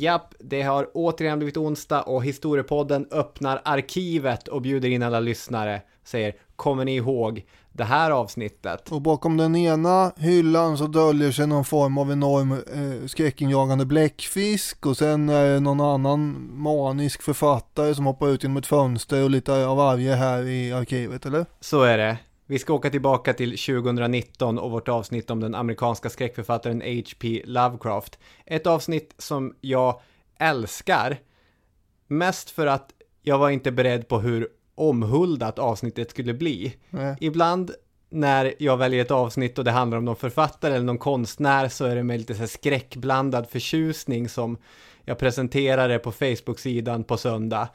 Japp, det har återigen blivit onsdag och Historiepodden öppnar arkivet och bjuder in alla lyssnare. Säger, kommer ni ihåg det här avsnittet? Och bakom den ena hyllan så döljer sig någon form av enorm eh, skräckinjagande bläckfisk och sen är det någon annan manisk författare som hoppar ut genom ett fönster och lite av varje här i arkivet, eller? Så är det. Vi ska åka tillbaka till 2019 och vårt avsnitt om den amerikanska skräckförfattaren H.P. Lovecraft. Ett avsnitt som jag älskar. Mest för att jag var inte beredd på hur omhuldat avsnittet skulle bli. Nej. Ibland när jag väljer ett avsnitt och det handlar om någon författare eller någon konstnär så är det med lite så skräckblandad förtjusning som jag presenterar det på Facebook-sidan på söndag.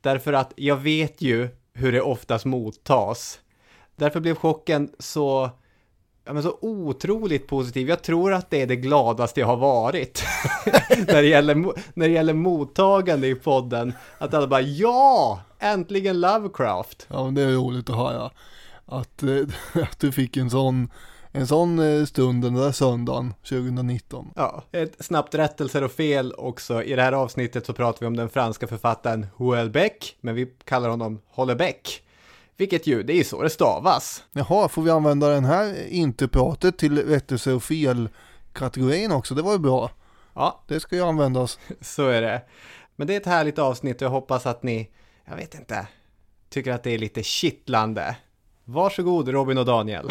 Därför att jag vet ju hur det oftast mottas. Därför blev chocken så, ja, men så otroligt positiv. Jag tror att det är det gladaste jag har varit. när, det gäller, när det gäller mottagande i podden. Att alla bara ja, äntligen Lovecraft. Ja, men det är roligt att höra. Att, eh, att du fick en sån, en sån eh, stund den där söndagen 2019. Ja, ett snabbt rättelser och fel också. I det här avsnittet så pratar vi om den franska författaren Houellebecq, men vi kallar honom Hollebeck. Vilket ju, det är ju så det stavas. Jaha, får vi använda den här inte-pratet till rättelse och fel-kategorin också? Det var ju bra. Ja, Det ska ju användas. så är det. Men det är ett härligt avsnitt och jag hoppas att ni, jag vet inte, tycker att det är lite kittlande. Varsågod Robin och Daniel.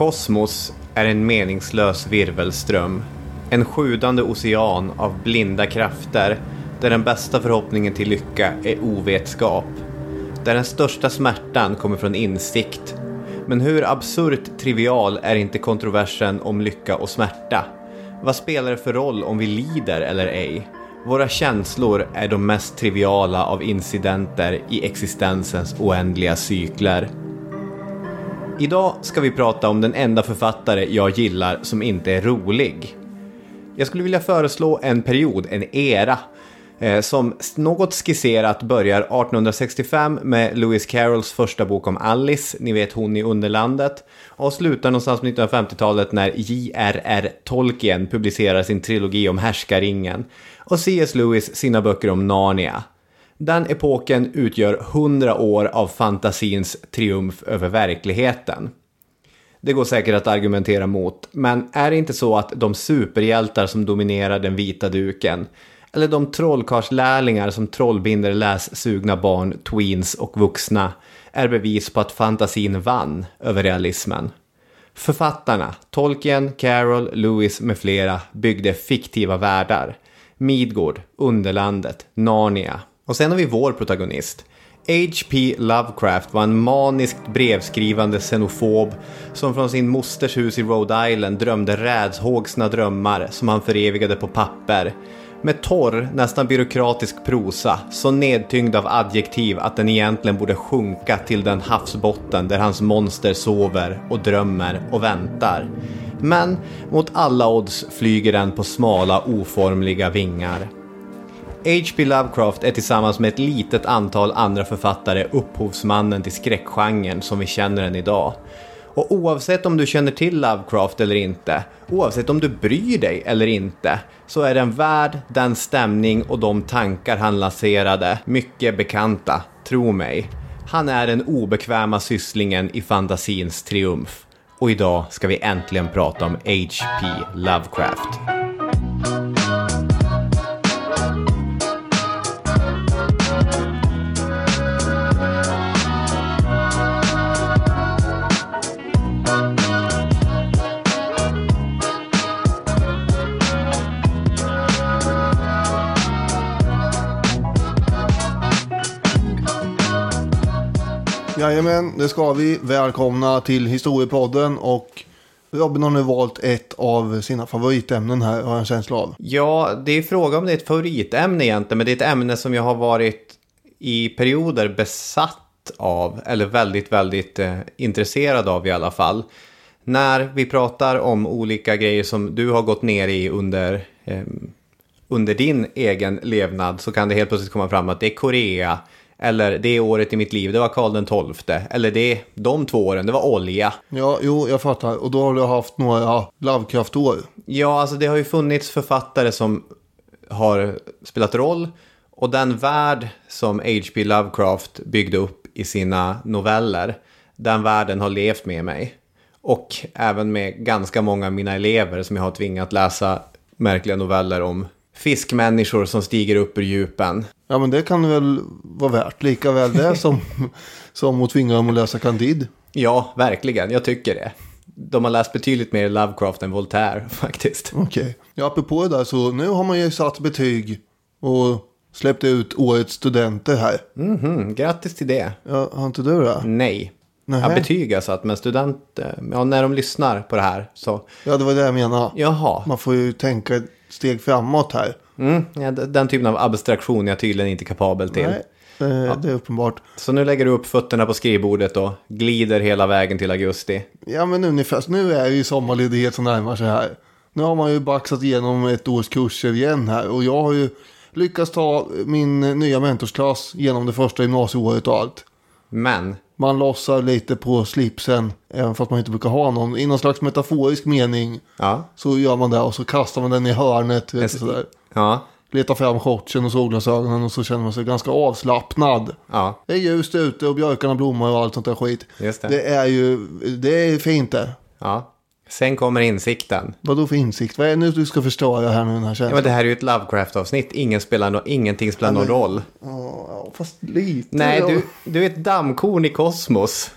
Kosmos är en meningslös virvelström. En sjudande ocean av blinda krafter där den bästa förhoppningen till lycka är ovetskap. Där den största smärtan kommer från insikt. Men hur absurt trivial är inte kontroversen om lycka och smärta? Vad spelar det för roll om vi lider eller ej? Våra känslor är de mest triviala av incidenter i existensens oändliga cykler. Idag ska vi prata om den enda författare jag gillar som inte är rolig. Jag skulle vilja föreslå en period, en era, Eh, som något skisserat börjar 1865 med Lewis Carrolls första bok om Alice, ni vet hon i Underlandet, och slutar någonstans på 1950-talet när J.R.R. Tolkien publicerar sin trilogi om Härskaringen och C.S. Lewis sina böcker om Narnia. Den epoken utgör hundra år av fantasins triumf över verkligheten. Det går säkert att argumentera mot, men är det inte så att de superhjältar som dominerar den vita duken, eller de trollkarlslärlingar som trollbinder lässugna barn, tweens och vuxna, är bevis på att fantasin vann över realismen? Författarna, Tolkien, Carroll, Lewis med flera, byggde fiktiva världar. Midgård, Underlandet, Narnia. Och sen har vi vår protagonist. H.P. Lovecraft var en maniskt brevskrivande xenofob som från sin mosters hus i Rhode Island drömde rädshågsna drömmar som han förevigade på papper. Med torr, nästan byråkratisk prosa, så nedtyngd av adjektiv att den egentligen borde sjunka till den havsbotten där hans monster sover och drömmer och väntar. Men mot alla odds flyger den på smala oformliga vingar. H.P. Lovecraft är tillsammans med ett litet antal andra författare upphovsmannen till skräckgenren som vi känner den idag. Och oavsett om du känner till Lovecraft eller inte, oavsett om du bryr dig eller inte, så är den värd den stämning och de tankar han lanserade mycket bekanta, tro mig. Han är den obekväma sysslingen i fantasins triumf. Och idag ska vi äntligen prata om H.P. Lovecraft. Jajamän, det ska vi. Välkomna till Historiepodden och Robin har nu valt ett av sina favoritämnen här har jag en känsla av. Ja, det är fråga om det är ett favoritämne egentligen, men det är ett ämne som jag har varit i perioder besatt av, eller väldigt, väldigt eh, intresserad av i alla fall. När vi pratar om olika grejer som du har gått ner i under, eh, under din egen levnad så kan det helt plötsligt komma fram att det är Korea, eller det året i mitt liv, det var Karl den XII. Eller det, de två åren, det var olja. Ja, jo, jag fattar. Och då har du haft några Lovecraft-år. Ja, alltså det har ju funnits författare som har spelat roll. Och den värld som H.P. Lovecraft byggde upp i sina noveller, den världen har levt med mig. Och även med ganska många av mina elever som jag har tvingat läsa märkliga noveller om fiskmänniskor som stiger upp ur djupen. Ja, men det kan väl vara värt lika väl det som, som att tvinga dem att läsa Candide. Ja, verkligen. Jag tycker det. De har läst betydligt mer Lovecraft än Voltaire faktiskt. Okej. Okay. Ja, apropå det där så nu har man ju satt betyg och släppt ut årets studenter här. Mhm, mm grattis till det. Ja, har inte du det? Nej. Ja, betyg alltså, att men studenter, ja, när de lyssnar på det här så. Ja, det var det jag menade. Jaha. Man får ju tänka ett steg framåt här. Mm, ja, den typen av abstraktion är jag tydligen inte kapabel till. Nej, det, ja. det är uppenbart. Så nu lägger du upp fötterna på skrivbordet och glider hela vägen till augusti. Ja, men ungefär. Nu är ju sommarledighet som närmar sig här. Nu har man ju baxat igenom ett års kurser igen här. Och jag har ju lyckats ta min nya mentorsklass genom det första gymnasieåret och allt. Men? Man lossar lite på slipsen, även fast man inte brukar ha någon. I någon slags metaforisk mening ja. så gör man det och så kastar man den i hörnet. Vet sådär. Ja. Letar fram shortsen och solglasögonen och så känner man sig ganska avslappnad. Ja. Det är ljust ute och björkarna blommar och allt sånt där skit. Just det. det är ju, det är fint det. Ja. Sen kommer insikten. Vad då för insikt? Vad är det nu du ska förstöra här nu den här känslan? Ja, men det här är ju ett Lovecraft-avsnitt. Ingen spelar no ingenting spelar någon roll. Ja, fast lite. Nej, du, du är ett dammkorn i kosmos.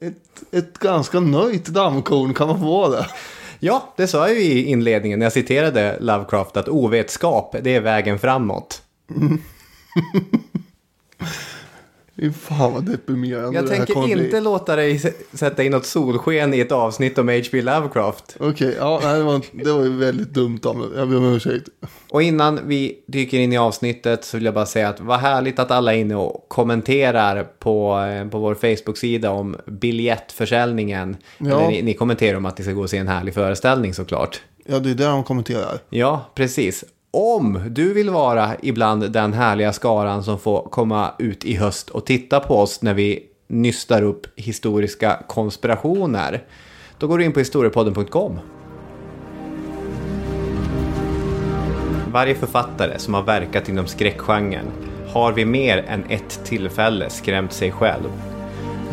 Ett, ett ganska nöjt dammkorn kan man få det. Ja, det sa jag ju i inledningen när jag citerade Lovecraft att ovetskap, det är vägen framåt. Fan vad deprimerande Jag det här tänker inte bli. låta dig sätta in något solsken i ett avsnitt om H.P. Lovecraft. Okej, ja, det, var, det var ju väldigt dumt av mig. Jag ber om ursäkt. Och innan vi dyker in i avsnittet så vill jag bara säga att vad härligt att alla är inne och kommenterar på, eh, på vår Facebook-sida om biljettförsäljningen. Ja. Eller ni, ni kommenterar om att ni ska gå och se en härlig föreställning såklart. Ja, det är där de kommenterar. Ja, precis. Om du vill vara ibland den härliga skaran som får komma ut i höst och titta på oss när vi nystar upp historiska konspirationer, då går du in på historiepodden.com. Varje författare som har verkat inom skräckgenren har vid mer än ett tillfälle skrämt sig själv.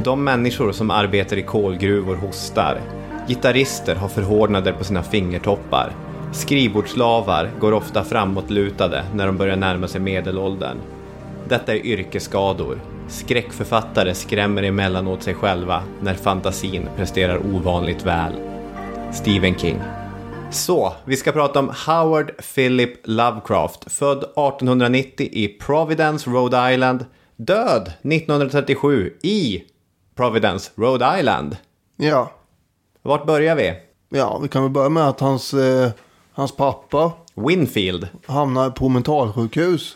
De människor som arbetar i kolgruvor hostar. Gitarrister har förhårdnader på sina fingertoppar Skrivbordslavar går ofta framåtlutade när de börjar närma sig medelåldern. Detta är yrkesskador. Skräckförfattare skrämmer emellanåt sig själva när fantasin presterar ovanligt väl. Stephen King. Så, vi ska prata om Howard Philip Lovecraft, född 1890 i Providence, Rhode Island, Död 1937 i Providence, Rhode Island. Ja, Vart börjar vi? ja vi kan väl börja med att hans, eh, hans pappa Winfield. hamnar på mentalsjukhus.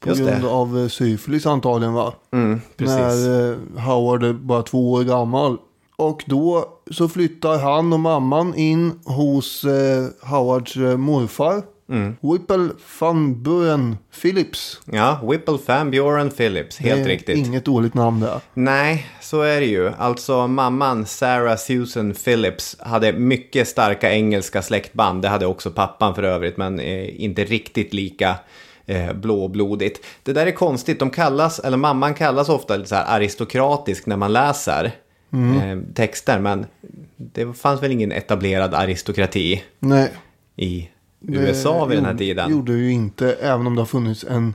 På Just det. grund av eh, syfilis antagligen va? Mm, precis. När eh, Howard är bara två år gammal. Och då så flyttar han och mamman in hos eh, Howards eh, morfar. Mm. Whipple van Buren Phillips. Ja, Whipple Fan Bjorn Phillips. Helt Det är riktigt. Inget dåligt namn där. Nej, så är det ju. Alltså mamman Sarah Susan Phillips hade mycket starka engelska släktband. Det hade också pappan för övrigt, men eh, inte riktigt lika eh, blåblodigt. Det där är konstigt. De kallas, eller mamman kallas ofta lite så här aristokratisk när man läser eh, texter, men det fanns väl ingen etablerad aristokrati Nej. i USA vid den här gjorde- tiden. gjorde ju inte, även om det har funnits en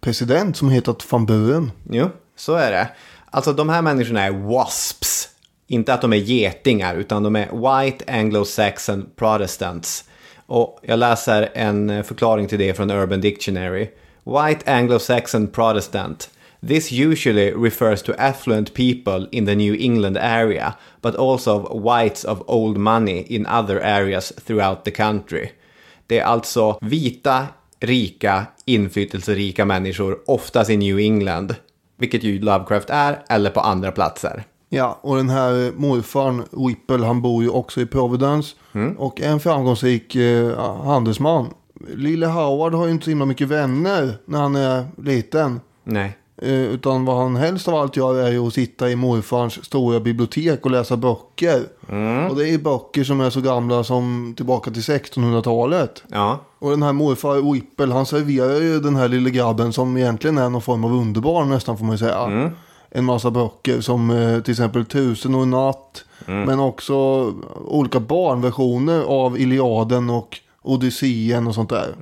president som hetat van Buren. Jo, så är det. Alltså de här människorna är wasps. Inte att de är getingar, utan de är white anglo-saxon protestants. Och jag läser en eh, förklaring till det från Urban Dictionary. White anglo-saxon protestant. This usually refers to affluent people in the New England area, but also of whites of old money in other areas throughout the country. Det är alltså vita, rika, inflytelserika människor, oftast i New England. Vilket ju Lovecraft är, eller på andra platser. Ja, och den här morfarn Whipple, han bor ju också i Providence. Mm. Och är en framgångsrik eh, handelsman. Lille Howard har ju inte så himla mycket vänner när han är liten. Nej. Eh, utan vad han helst av allt gör är ju att sitta i morfarns stora bibliotek och läsa böcker. Mm. Och det är böcker som är så gamla som tillbaka till 1600-talet. Ja. Och den här morfar Whipple, han serverar ju den här lille grabben som egentligen är någon form av underbarn nästan får man ju säga. En massa böcker som eh, till exempel Tusen och en natt. Men också olika barnversioner av Iliaden och Odysseen och sånt där.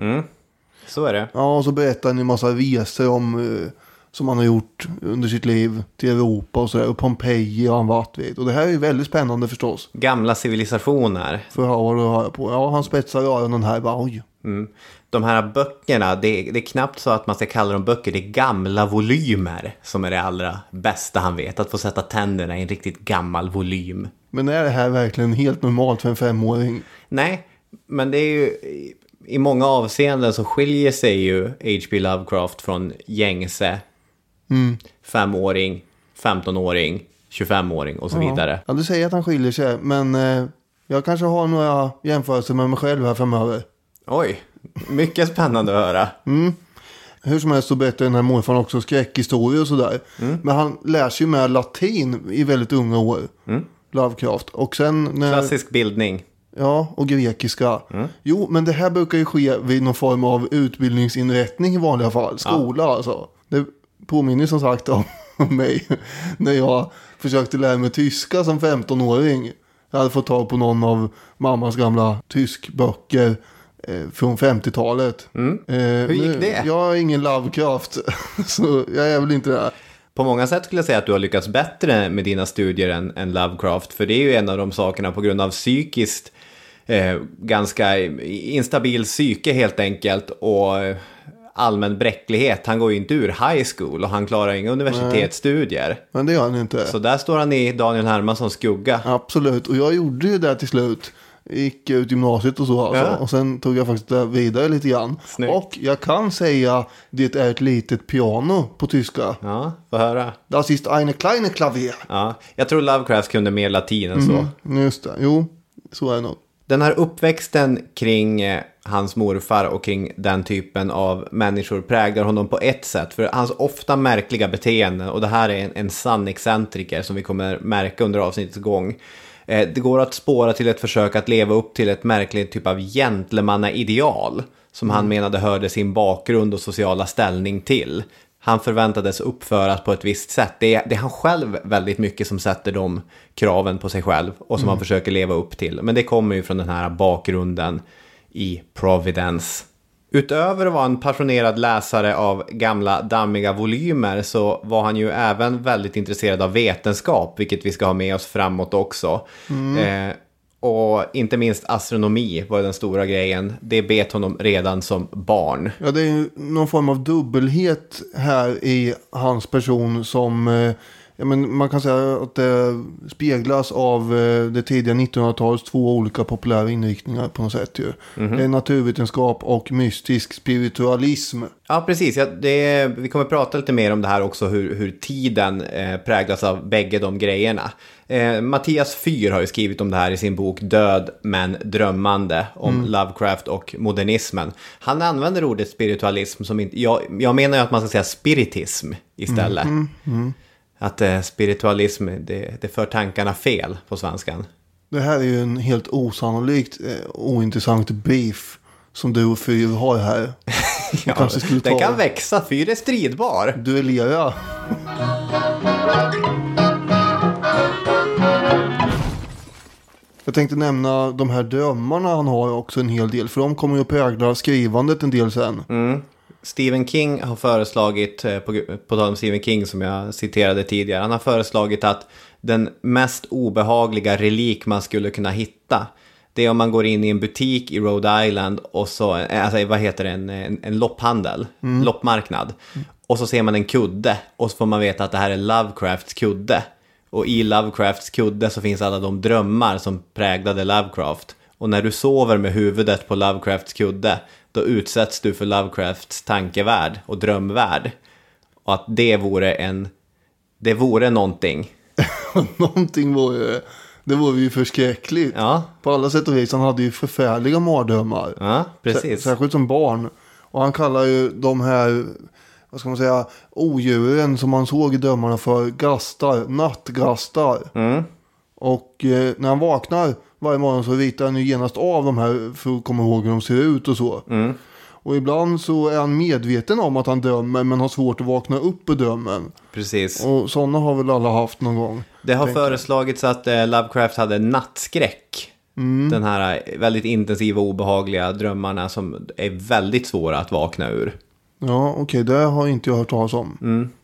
Så är det. Ja, och så berättar han ju en massa resor om eh, som han har gjort under sitt liv till Europa och sådär. Och Pompeji har han varit vid. Och det här är ju väldigt spännande förstås. Gamla civilisationer. För att höra på. Ja, han spetsar öronen här. Bara, oj. Mm. De här böckerna, det är, det är knappt så att man ska kalla dem böcker. Det är gamla volymer som är det allra bästa han vet. Att få sätta tänderna i en riktigt gammal volym. Men är det här verkligen helt normalt för en femåring? Nej, men det är ju... i- I många avseenden så skiljer sig ju H.P. Lovecraft från gängse femåring, 15-åring, 25-åring och så vidare. Ja, du säger att han skiljer sig. Men eh, jag kanske har några jämförelser med mig själv här framöver. Oj, mycket spännande att höra. Hur som helst så berättar den här morfarn också skräckhistorier och sådär. Men han lär sig ju med latin i väldigt unga år. Lovecraft. Och sen när... Klassisk bildning. Ja, och grekiska. Jo, men det här brukar ju ske vid någon form av utbildningsinrättning i vanliga fall. Skola alltså. Det påminner som sagt om mig när jag försökte lära mig tyska som 15-åring. Jag hade fått tag på någon av mammas gamla tyskböcker eh, från 50-talet. Eh, Hur gick det? Jag är ingen Lovecraft, så jag är väl inte det. På många sätt skulle jag säga att du har lyckats bättre med dina studier än, än Lovecraft. För det är ju en av de sakerna på grund av psykiskt eh, ganska instabil psyke helt enkelt. Och eh, allmän bräcklighet. Han går ju inte ur high school och han klarar inga universitetsstudier. Men det gör han inte. Så där står han i Daniel Hermanssons skugga. Absolut, och jag gjorde ju det till slut. Gick ut gymnasiet och så alltså. Ja. Och sen tog jag faktiskt det vidare lite grann. Snyggt. Och jag kan säga det är ett litet piano på tyska. Ja, få höra. Das ist eine kleine Klavier. Ja, jag tror Lovecraft kunde mer latin än så. Just det, jo, så är det nog. Den här uppväxten kring eh, hans morfar och kring den typen av människor präglar honom på ett sätt. För hans ofta märkliga beteenden, och det här är en, en sann excentriker som vi kommer märka under avsnittets gång. Eh, det går att spåra till ett försök att leva upp till ett märkligt typ av gentlemannaideal. Som han menade hörde sin bakgrund och sociala ställning till. Han förväntades uppföras på ett visst sätt. Det är, det är han själv väldigt mycket som sätter de kraven på sig själv och som han försöker leva upp till. Men det kommer ju från den här bakgrunden i Providence. Utöver att vara en passionerad läsare av gamla dammiga volymer så var han ju även väldigt intresserad av vetenskap, vilket vi ska ha med oss framåt också. Eh, Och inte minst astronomi var den stora grejen. Det bet honom redan som barn. Ja, det är någon form av dubbelhet här i hans person som eh, ja, men man kan säga att det speglas av eh, det tidiga 1900-talets två olika populära inriktningar på något sätt. Ju. Mhm. Det är naturvetenskap och mystisk spiritualism. Ja, precis. Ja, det, vi kommer prata lite mer om det här också, hur, hur tiden eh, präglas av bägge de grejerna. Eh, Mattias Fyr har ju skrivit om det här i sin bok Död men drömmande, om Lovecraft och modernismen. Han använder ordet spiritualism som inte... Jag, jag menar ju att man ska säga spiritism istället. Att eh, spiritualism, det, det för tankarna fel på svenskan. Det här är ju en helt osannolikt eh, ointressant beef som du och Fyr har här. Ja, kanske skulle den kan växa, Fyr är stridbar. Duellera. Jag tänkte nämna de här drömmarna han har också en hel del. För de kommer ju att prägla skrivandet en del sen. Stephen King har föreslagit, eh, på, på tal om Stephen King som jag citerade tidigare, han har föreslagit att den mest obehagliga relik man skulle kunna hitta, det är om man går in i en butik i Rhode Island och så, eh, alltså vad heter det, en, en, en lopphandel, loppmarknad. Och så ser man en kudde och så får man veta att det här är Lovecrafts kudde. Och i Lovecrafts kudde så finns alla de drömmar som präglade Lovecraft. Och när du sover med huvudet på Lovecrafts kudde, då utsätts du för Lovecrafts tankevärld och drömvärld. Och att det vore en... Det vore någonting. Någonting vore det. Det vore ju förskräckligt. Ja, På alla sätt och vis. Han hade ju förfärliga mardrömmar. ja precis. Särskilt som barn. Och han kallar ju de här, vad ska man säga, odjuren som man såg i drömmarna för gastar, nattgastar. Mm. Och eh, när han vaknar varje morgon så ritar han ju genast av de här för att komma ihåg hur de ser ut och så. Mm. Och ibland så är han medveten om att han drömmer men har svårt att vakna upp ur drömmen. Precis. Och sådana har väl alla haft någon gång. Det har föreslagits att eh, Lovecraft hade nattskräck. Mm. Den här eh, väldigt intensiva och obehagliga drömmarna som är väldigt svåra att vakna ur. Ja, okej, det har inte jag hört talas om.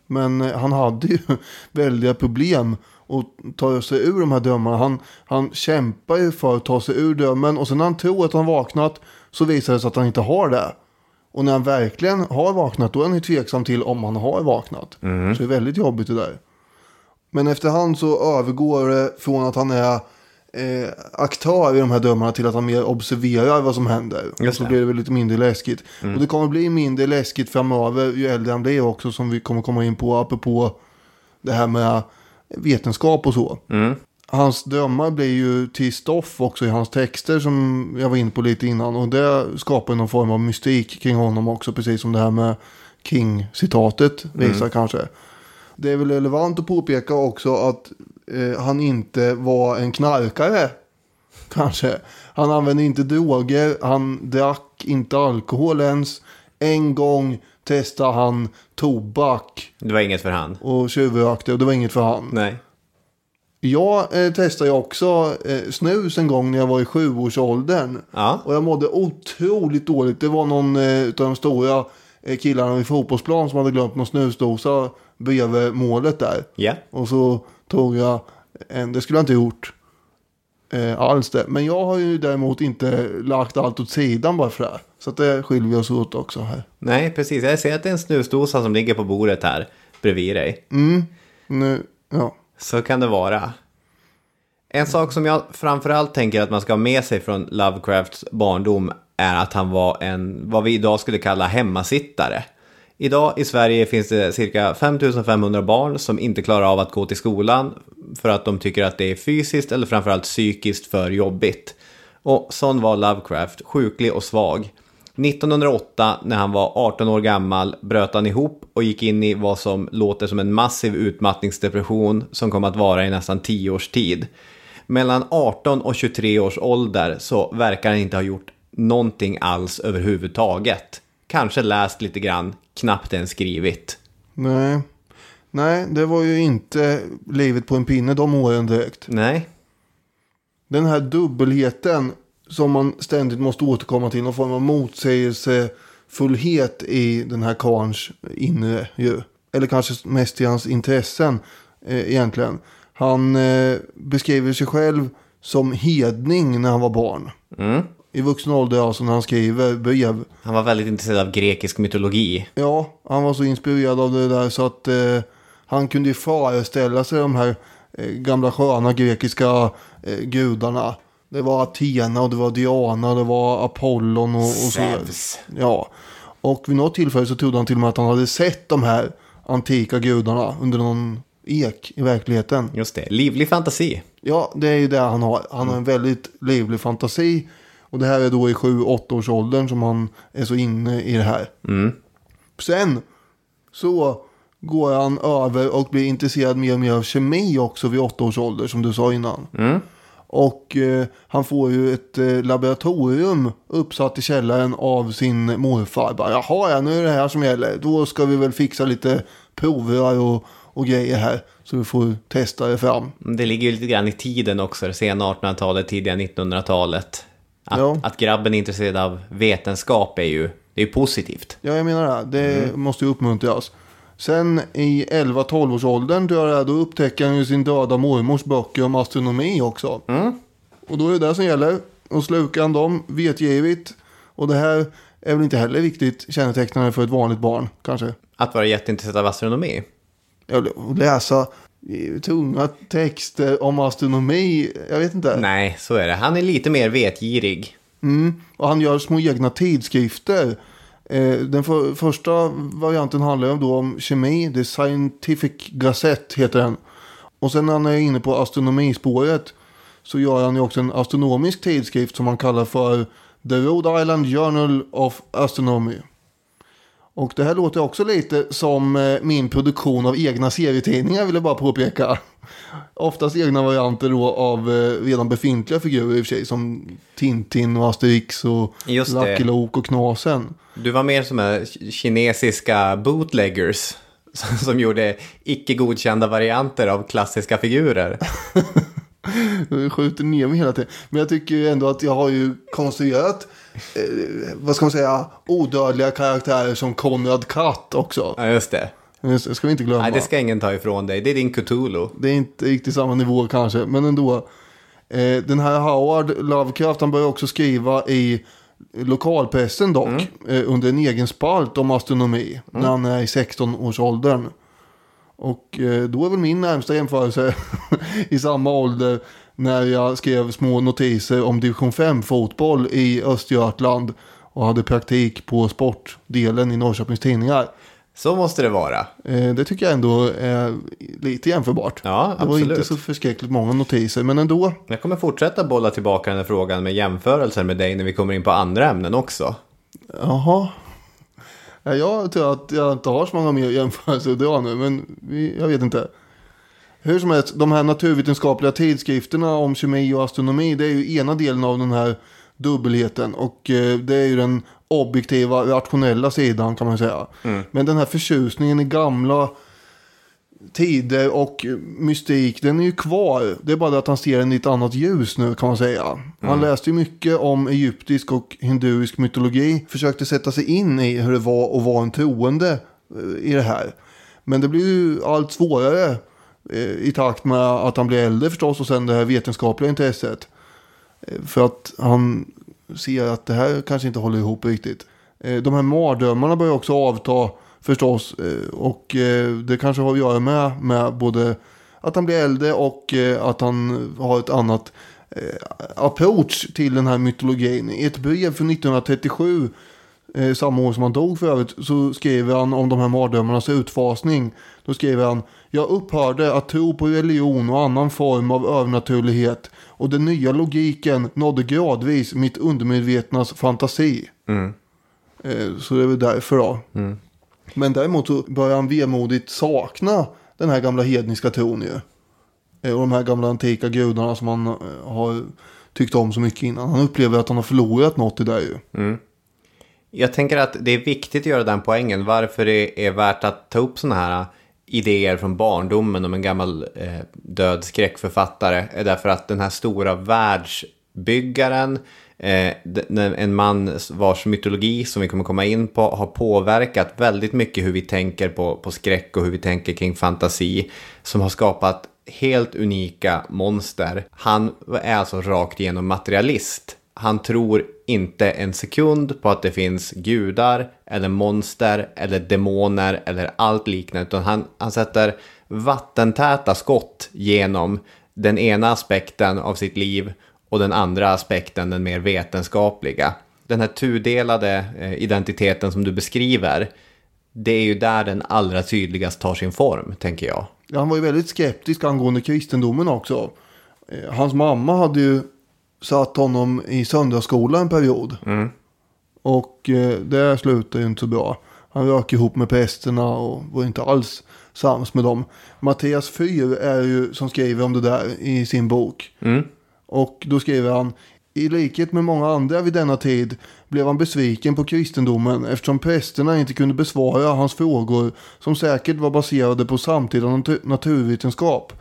Men eh, han hade ju väldiga problem att ta sig ur de här drömmarna. Han, han kämpar ju för att ta sig ur drömmen och sen när han tror att han vaknat så visar det sig att han inte har det. Och när han verkligen har vaknat då är han ju tveksam till om han har vaknat. Så det är väldigt jobbigt det där. Men efterhand så övergår det från att han är eh, aktör i de här drömmarna till att han mer observerar vad som händer. Just och så det. blir det väl lite mindre läskigt. Och det kommer bli mindre läskigt framöver ju äldre han blir också som vi kommer komma in på apropå det här med vetenskap och så. Hans drömmar blir ju till stoff också i hans texter som jag var inne på lite innan. Och det skapar någon form av mystik kring honom också. Precis som det här med King-citatet visar kanske. Det är väl relevant att påpeka också att eh, han inte var en knarkare. Kanske. Han använde inte droger, han drack inte alkohol ens. En gång testade han tobak Det var inget för han. och tjuvrökte och det var inget för han. Nej. Jag eh, testade ju också eh, snus en gång när jag var i sjuårsåldern. Ja. Och jag mådde otroligt dåligt. Det var någon eh, av de stora eh, killarna vid fotbollsplan som hade glömt någon snusdosa bredvid målet där. Ja. Och så tog jag en, det skulle jag inte gjort eh, alls det. Men jag har ju däremot inte lagt allt åt sidan bara för det. här. Så att det skiljer vi oss åt också här. Nej, precis. Jag ser att det är en snusdosa som ligger på bordet här bredvid dig. Nu, ja. Så kan det vara. En sak som jag framförallt tänker att man ska ha med sig från Lovecrafts barndom är att han var en, vad vi idag skulle kalla hemmasittare. Idag i Sverige finns det cirka 5500 barn som inte klarar av att gå till skolan för att de tycker att det är fysiskt eller framförallt psykiskt för jobbigt. Och sån var Lovecraft, sjuklig och svag. 1908 när han var 18 år gammal bröt han ihop och gick in i vad som låter som en massiv utmattningsdepression som kom att vara i nästan 10 års tid. Mellan 18 och 23 års ålder så verkar han inte ha gjort någonting alls överhuvudtaget. Kanske läst lite grann, knappt ens skrivit. Nej. Nej, det var ju inte livet på en pinne de åren direkt. Nej, Den här dubbelheten som man ständigt måste återkomma till. Någon form av motsägelsefullhet i den här karns inre ju. Eller kanske mest i hans intressen eh, egentligen. Han eh, beskriver sig själv som hedning när han var barn. Mm. I vuxen ålder alltså när han skriver brev. Han var väldigt intresserad av grekisk mytologi. Ja, han var så inspirerad av det där så att eh, han kunde ju föreställa sig de här eh, gamla sköna grekiska eh, gudarna. Det var Athena och det var Diana, det var Apollon och, och så. Ja, och vid något tillfälle så trodde han till och med att han hade sett de här antika gudarna under någon ek i verkligheten. Just det, livlig fantasi. Ja, det är ju det han har. Han har en väldigt livlig fantasi. Och det här är då i 7-8 års åldern som han är så inne i det här. Sen så går han över och blir intresserad mer och mer av kemi också vid 8 års ålder som du sa innan. Och eh, han får ju ett eh, laboratorium uppsatt i källaren av sin morfar. Bara, Jaha, ja, nu är det här som gäller. Då ska vi väl fixa lite prover och, och grejer här. Så vi får testa det fram. Det ligger ju lite grann i tiden också, det sena 1800-talet, tidiga 1900-talet. Att, Ja. att grabben är intresserad av vetenskap är ju, det är ju positivt. Ja, jag menar det. Det måste ju uppmuntras. Sen i 11-12 års åldern tror jag det är, då upptäcker han ju sin döda mormors böcker om astronomi också. Och då är det det som gäller. Och slukar han dem vetgirigt. Och det här är väl inte heller riktigt kännetecknande för ett vanligt barn kanske. Att vara jätteintresserad av astronomi. Att läsa tunga texter om astronomi. Jag vet inte. Nej, så är det. Han är lite mer vetgirig. Mm, och han gör små egna tidskrifter. Eh, den för, första varianten handlar ju då om kemi. The Scientific Gazette heter den. Och sen när han är inne på astronomispåret så gör han ju också en astronomisk tidskrift som han kallar för The Rhode Island Journal of Astronomy. Och det här låter också lite som eh, min produktion av egna serietidningar vill jag bara påpeka. Oftast egna varianter då av eh, redan befintliga figurer i och för sig. Som Tintin och Asterix och. Lucky Luke och Knasen. Du var mer som är kinesiska bootleggers. Som gjorde icke godkända varianter av klassiska figurer. Jag skjuter ner mig hela tiden. Men jag tycker ju ändå att jag har ju konstruerat, eh, vad ska man säga, odödliga karaktärer som Konrad Katt också. Ja, just det. Det ska vi inte glömma. Nej, det ska ingen ta ifrån dig. Det är din Cthulhu. Det är inte riktigt samma nivå kanske, men ändå. Eh, den här Howard Lovecraft, han börjar också skriva i lokalpressen dock. Eh, under en egen spalt om astronomi. När han är i 16-årsåldern. Och eh, då är väl min närmsta jämförelse i samma ålder. När jag skrev små notiser om division 5 fotboll i Östergötland. Och hade praktik på sportdelen i Norrköpings Tidningar. Så måste det vara. Eh, det tycker jag ändå är lite jämförbart. Ja, det var absolut. inte så förskräckligt många notiser, men ändå. Jag kommer fortsätta bolla tillbaka den här frågan med jämförelser med dig när vi kommer in på andra ämnen också. Jaha. Ja, jag tror att jag inte har så många mer jämförelser att dra nu, men vi, jag vet inte. Hur som helst, de här naturvetenskapliga tidskrifterna om kemi och astronomi, det är ju ena delen av den här dubbelheten. Och eh, det är ju den objektiva, rationella sidan kan man säga. Men den här förtjusningen i gamla tider och mystik, den är ju kvar. Det är bara att han ser den i ett annat ljus nu kan man säga. Han läste ju mycket om egyptisk och hinduisk mytologi. Försökte sätta sig in i hur det var att vara en troende eh, i det här. Men det blir ju allt svårare eh, i takt med att han blir äldre förstås och sen det här vetenskapliga intresset. Eh, För att han ser att det här kanske inte håller ihop riktigt. De här mardrömmarna börjar också avta förstås. eh, Och eh, det kanske har att göra med, med både att han blir äldre och eh, att han har ett annat approach till den här mytologin. I ett brev från 1937, eh, samma år som han dog för övrigt, så skriver han om de här mardrömmarnas utfasning. Då skriver han, jag upphörde att tro på religion och annan form av övernaturlighet och den nya logiken nådde gradvis mitt undermedvetnas fantasi. Eh, Så det är väl därför då. Men däremot så börjar han vemodigt sakna den här gamla hedniska tron ju. Eh, och de här gamla antika gudarna som han eh, har tyckt om så mycket innan. Han upplever att han har förlorat något i det ju. Mm. Jag tänker att det är viktigt att göra den poängen. Varför det är värt att ta upp sådana här eh, idéer från barndomen om en gammal eh, död skräckförfattare. Är därför att den här stora världsbyggaren, Eh, en man vars mytologi som vi kommer komma in på har påverkat väldigt mycket hur vi tänker på, på skräck och hur vi tänker kring fantasi. Som har skapat helt unika monster. Han är alltså rakt igenom materialist. Han tror inte en sekund på att det finns gudar eller monster eller demoner eller allt liknande. Utan han, han sätter vattentäta skott genom den ena aspekten av sitt liv och den andra aspekten, den mer vetenskapliga. Den här tudelade eh, identiteten som du beskriver, det är ju där den allra tydligast tar sin form, tänker jag. Han var ju väldigt skeptisk angående kristendomen också. Eh, Hans mamma hade ju satt honom i söndagsskola en period. Och eh, det slutade ju inte så bra. Han rök ihop med prästerna och var inte alls sams med dem. Mattias Fyr är ju som skriver om det där i sin bok. Och då skriver han. I likhet med många andra vid denna tid blev han besviken på kristendomen eftersom prästerna inte kunde besvara hans frågor som säkert var baserade på samtida natu- naturvetenskap.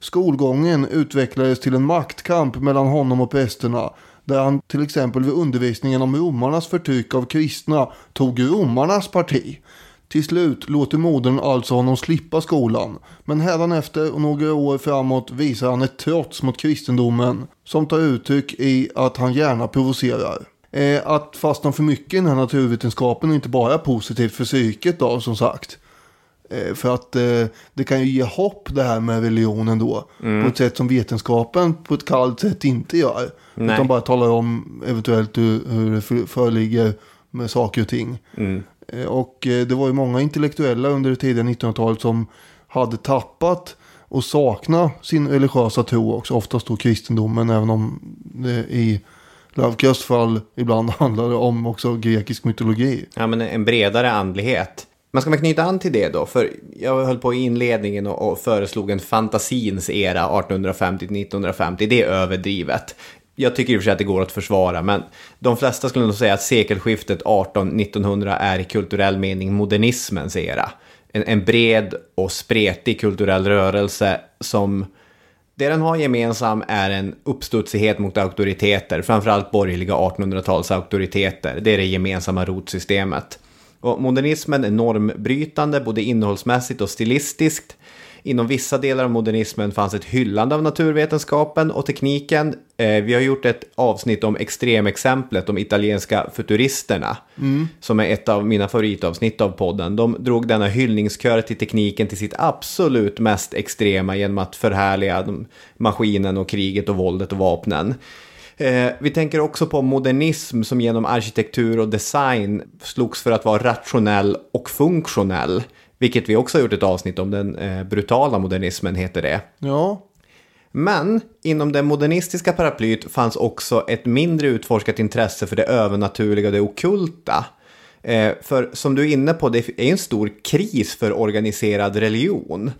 Skolgången utvecklades till en maktkamp mellan honom och prästerna där han till exempel vid undervisningen om romarnas förtryck av kristna tog romarnas parti. Till slut låter modern alltså honom slippa skolan. Men hädanefter och några år framåt visar han ett trots mot kristendomen. Som tar uttryck i att han gärna provocerar. Eh, att fastna för mycket i den här naturvetenskapen är inte bara positivt för psyket då som sagt. Eh, för att eh, det kan ju ge hopp det här med religionen då. På ett sätt som vetenskapen på ett kallt sätt inte gör. Nej. Utan bara talar om eventuellt hur, hur det för- föreligger med saker och ting. Eh, Eh, och eh, det var ju många intellektuella under det tidiga 1900-talet som hade tappat och sakna sin religiösa tro också. Oftast då kristendomen även om det i Lovecrafts fall ibland handlar det om också grekisk mytologi. Ja, men en bredare andlighet. Men ska man knyta an till det då? För jag höll på i inledningen och, och föreslog en fantasins era 1850-1950. Det är överdrivet. Jag tycker i och för sig att det går att försvara, men de flesta skulle nog säga att sekelskiftet 18-1900 är i kulturell mening modernismens era. En, en bred och spretig kulturell rörelse som det den har gemensam är en uppstudsighet mot auktoriteter, framförallt borgerliga 1800-tals auktoriteter. Det är det gemensamma rotsystemet. Och modernismen är normbrytande både innehållsmässigt och stilistiskt. Inom vissa delar av modernismen fanns ett hyllande av naturvetenskapen och tekniken. Eh, vi har gjort ett avsnitt om extremexemplet, de italienska futuristerna, som är ett av mina favoritavsnitt av podden. De drog denna hyllningskör till tekniken till sitt absolut mest extrema genom att förhärliga maskinen och kriget och våldet och vapnen. Eh, vi tänker också på modernism som genom arkitektur och design slogs för att vara rationell och funktionell. Vilket vi också har gjort ett avsnitt om, den eh, brutala modernismen heter det. Ja, Men inom det modernistiska paraplyt fanns också ett mindre utforskat intresse för det övernaturliga och det okulta. Eh, för som du är inne på, det är en stor kris för organiserad religion.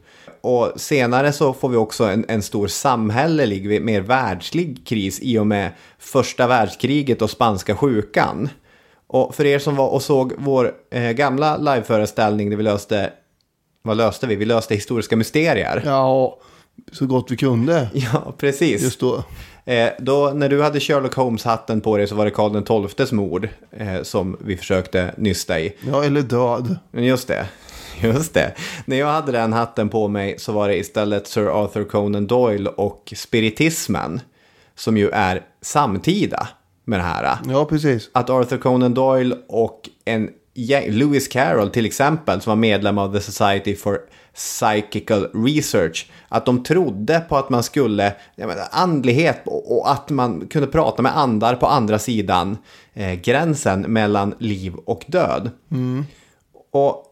Och senare så får vi också en, en stor samhällelig, mer världslig kris i och med första världskriget och spanska sjukan. Och för er som var och såg vår eh, gamla liveföreställning där vi löste, vad löste vi? Vi löste historiska mysterier. ja, så gott vi kunde. Ja, precis. Just då. Eh, då, när du hade Sherlock Holmes-hatten på dig så var det Karl XIIs mord eh, som vi försökte nysta i. Ja, eller död. Just det. Just det. När jag hade den hatten på mig så var det istället Sir Arthur Conan Doyle och spiritismen. Som ju är samtida med det här. Ja, precis. Att Arthur Conan Doyle och en Lewis Carroll till exempel, som var medlem av The Society for Psychical Research, att de trodde på att man skulle, menar, andlighet och, att man kunde prata med andar på andra sidan eh, gränsen mellan liv och död. Och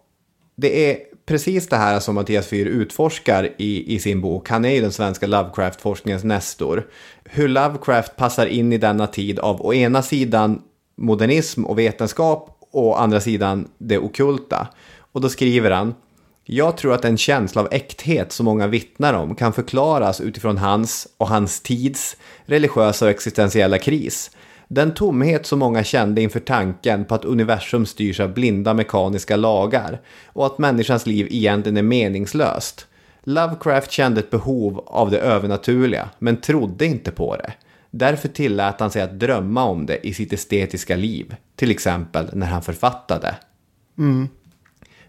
det är precis det här som Mattias Fyr utforskar i, i sin bok. Han är ju den svenska Lovecraft-forskningens nestor. Hur Lovecraft passar in i denna tid av å ena sidan modernism och vetenskap och å andra sidan det okulta. Och då skriver han jag tror att en känsla av äkthet som många vittnar om kan förklaras utifrån hans och hans tids religiösa och existentiella kris. Den tomhet som många kände inför tanken på att universum styrs av blinda mekaniska lagar och att människans liv egentligen är meningslöst. Lovecraft kände ett behov av det övernaturliga, men trodde inte på det. Därför tillät han sig att drömma om det i sitt estetiska liv, till exempel när han författade.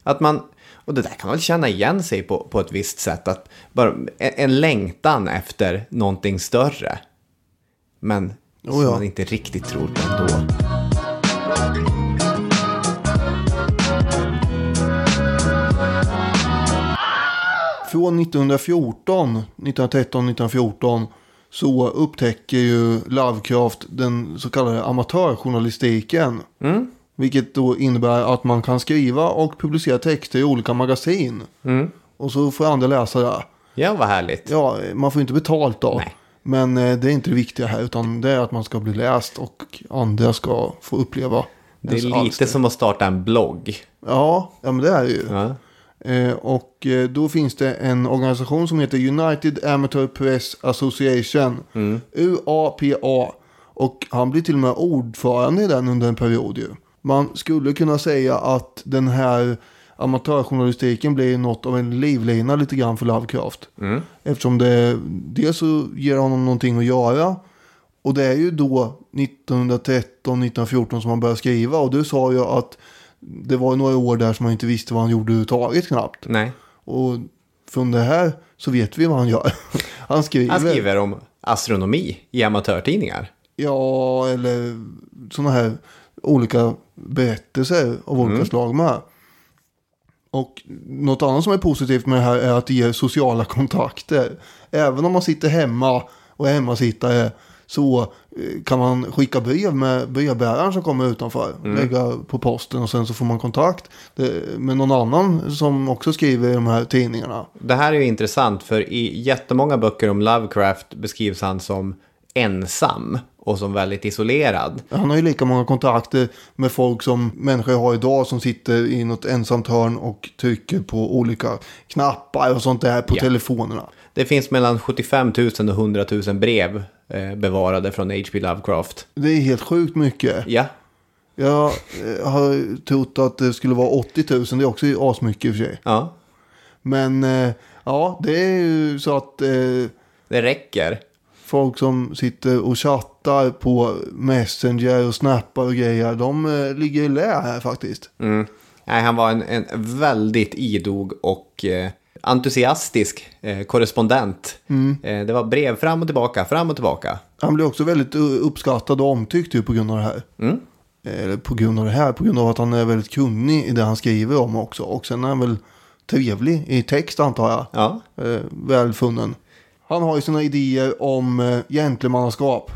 Att man, Och det där kan man väl känna igen sig på, på ett visst sätt. Att bara en, en längtan efter någonting större. Men Oh som ja. man inte riktigt tror på ändå. Från 1914, 1913, 1914 så upptäcker ju Lovecraft den så kallade amatörjournalistiken. Vilket då innebär att man kan skriva och publicera texter i olika magasin. Och så får andra läsa det. Ja, vad härligt. Ja, man får inte betalt då. Nej. Men eh, det är inte det viktiga här, utan det är att man ska bli läst och andra ska få uppleva. det är lite alster. som att starta en blogg. Ja, ja men det är det ju. Ja. Eh, och eh, då finns det en organisation som heter United Amateur Press Association. UAPA. Och han blir till och med ordförande i den under en period ju. Man skulle kunna säga att den här amatörjournalistiken blir något av en livlina lite grann för Lovecraft. Eftersom det dels så ger honom någonting att göra. Och det är ju då 1913-1914 som han börjar skriva. Och du sa ju att det var några år där som man inte visste vad han gjorde överhuvudtaget knappt. Nej, Och från det här så vet vi vad han gör. Han skriver. han skriver om astronomi i amatörtidningar. Ja, eller sådana här olika berättelser av olika slag med. Och något annat som är positivt med det här är att det ger sociala kontakter. Även om man sitter hemma och är hemmasittare så eh, kan man skicka brev med brevbäraren som kommer utanför. Lägga på posten och sen så får man kontakt med någon annan som också skriver i de här tidningarna. Det här är ju intressant för i jättemånga böcker om Lovecraft beskrivs han som ensam och som väldigt isolerad. Han har ju lika många kontakter med folk som människor har idag som sitter i något ensamt hörn och trycker på olika knappar och sånt där på Ja. telefonerna. Det finns mellan 75 000 och 100 000 brev eh, bevarade från H.P. Lovecraft. Det är helt sjukt mycket. Ja, Jag eh, har trott att det skulle vara 80 000, det är också asmycket i och för sig. ja, Men eh, ja, det är ju så att eh, det räcker. Folk som sitter och chattar på Messenger och snappar och grejer, de eh, ligger i lä här faktiskt. Mm. Nej, han var en, en väldigt idog och eh, entusiastisk eh, korrespondent. Eh, det var brev fram och tillbaka, fram och tillbaka. Han blir också väldigt uh, uppskattad och omtyckt ju på grund av det här. Mm. Eller på grund av det här, på grund av att han är väldigt kunnig i det han skriver om också. Och sen är han väl trevlig i text antar jag. Ja, Eh, välfunnen. Han har ju sina idéer om eh, gentlemannaskap.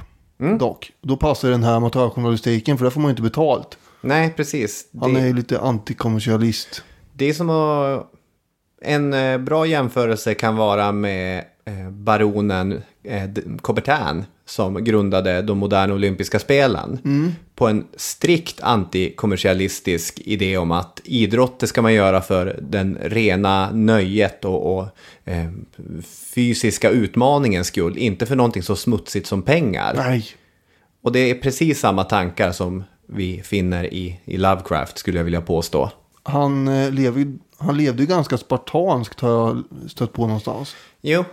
Dock. Då passar den här amatörjournalistiken för där får man ju inte betalt. nej precis. Han Det, är ju lite antikommersialist. det är som att... En eh, bra jämförelse kan vara med eh, baronen eh, D- Coubertin som grundade de moderna olympiska spelen. På en strikt antikommersialistisk idé om att idrott det ska man göra för den rena nöjet och, och eh, fysiska utmaningens skull. Inte för någonting så smutsigt som pengar. Nej. Och det är precis samma tankar som vi finner i, i Lovecraft skulle jag vilja påstå. Han, eh, lever, han levde ju ganska spartanskt har jag stött på någonstans. Jo,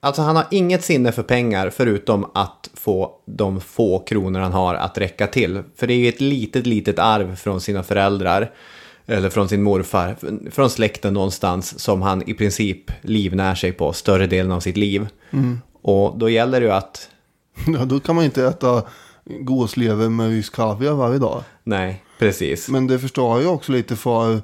alltså han har inget sinne för pengar förutom att få de få kronor han har att räcka till. För det är ju ett litet, litet arv från sina föräldrar. Eller från sin morfar. Från släkten någonstans som han i princip livnär sig på större delen av sitt liv. Och då gäller det ju att, Ja, då kan man inte äta gåslever med rysk kaviar varje dag. nej, precis. Men det förstår jag också lite för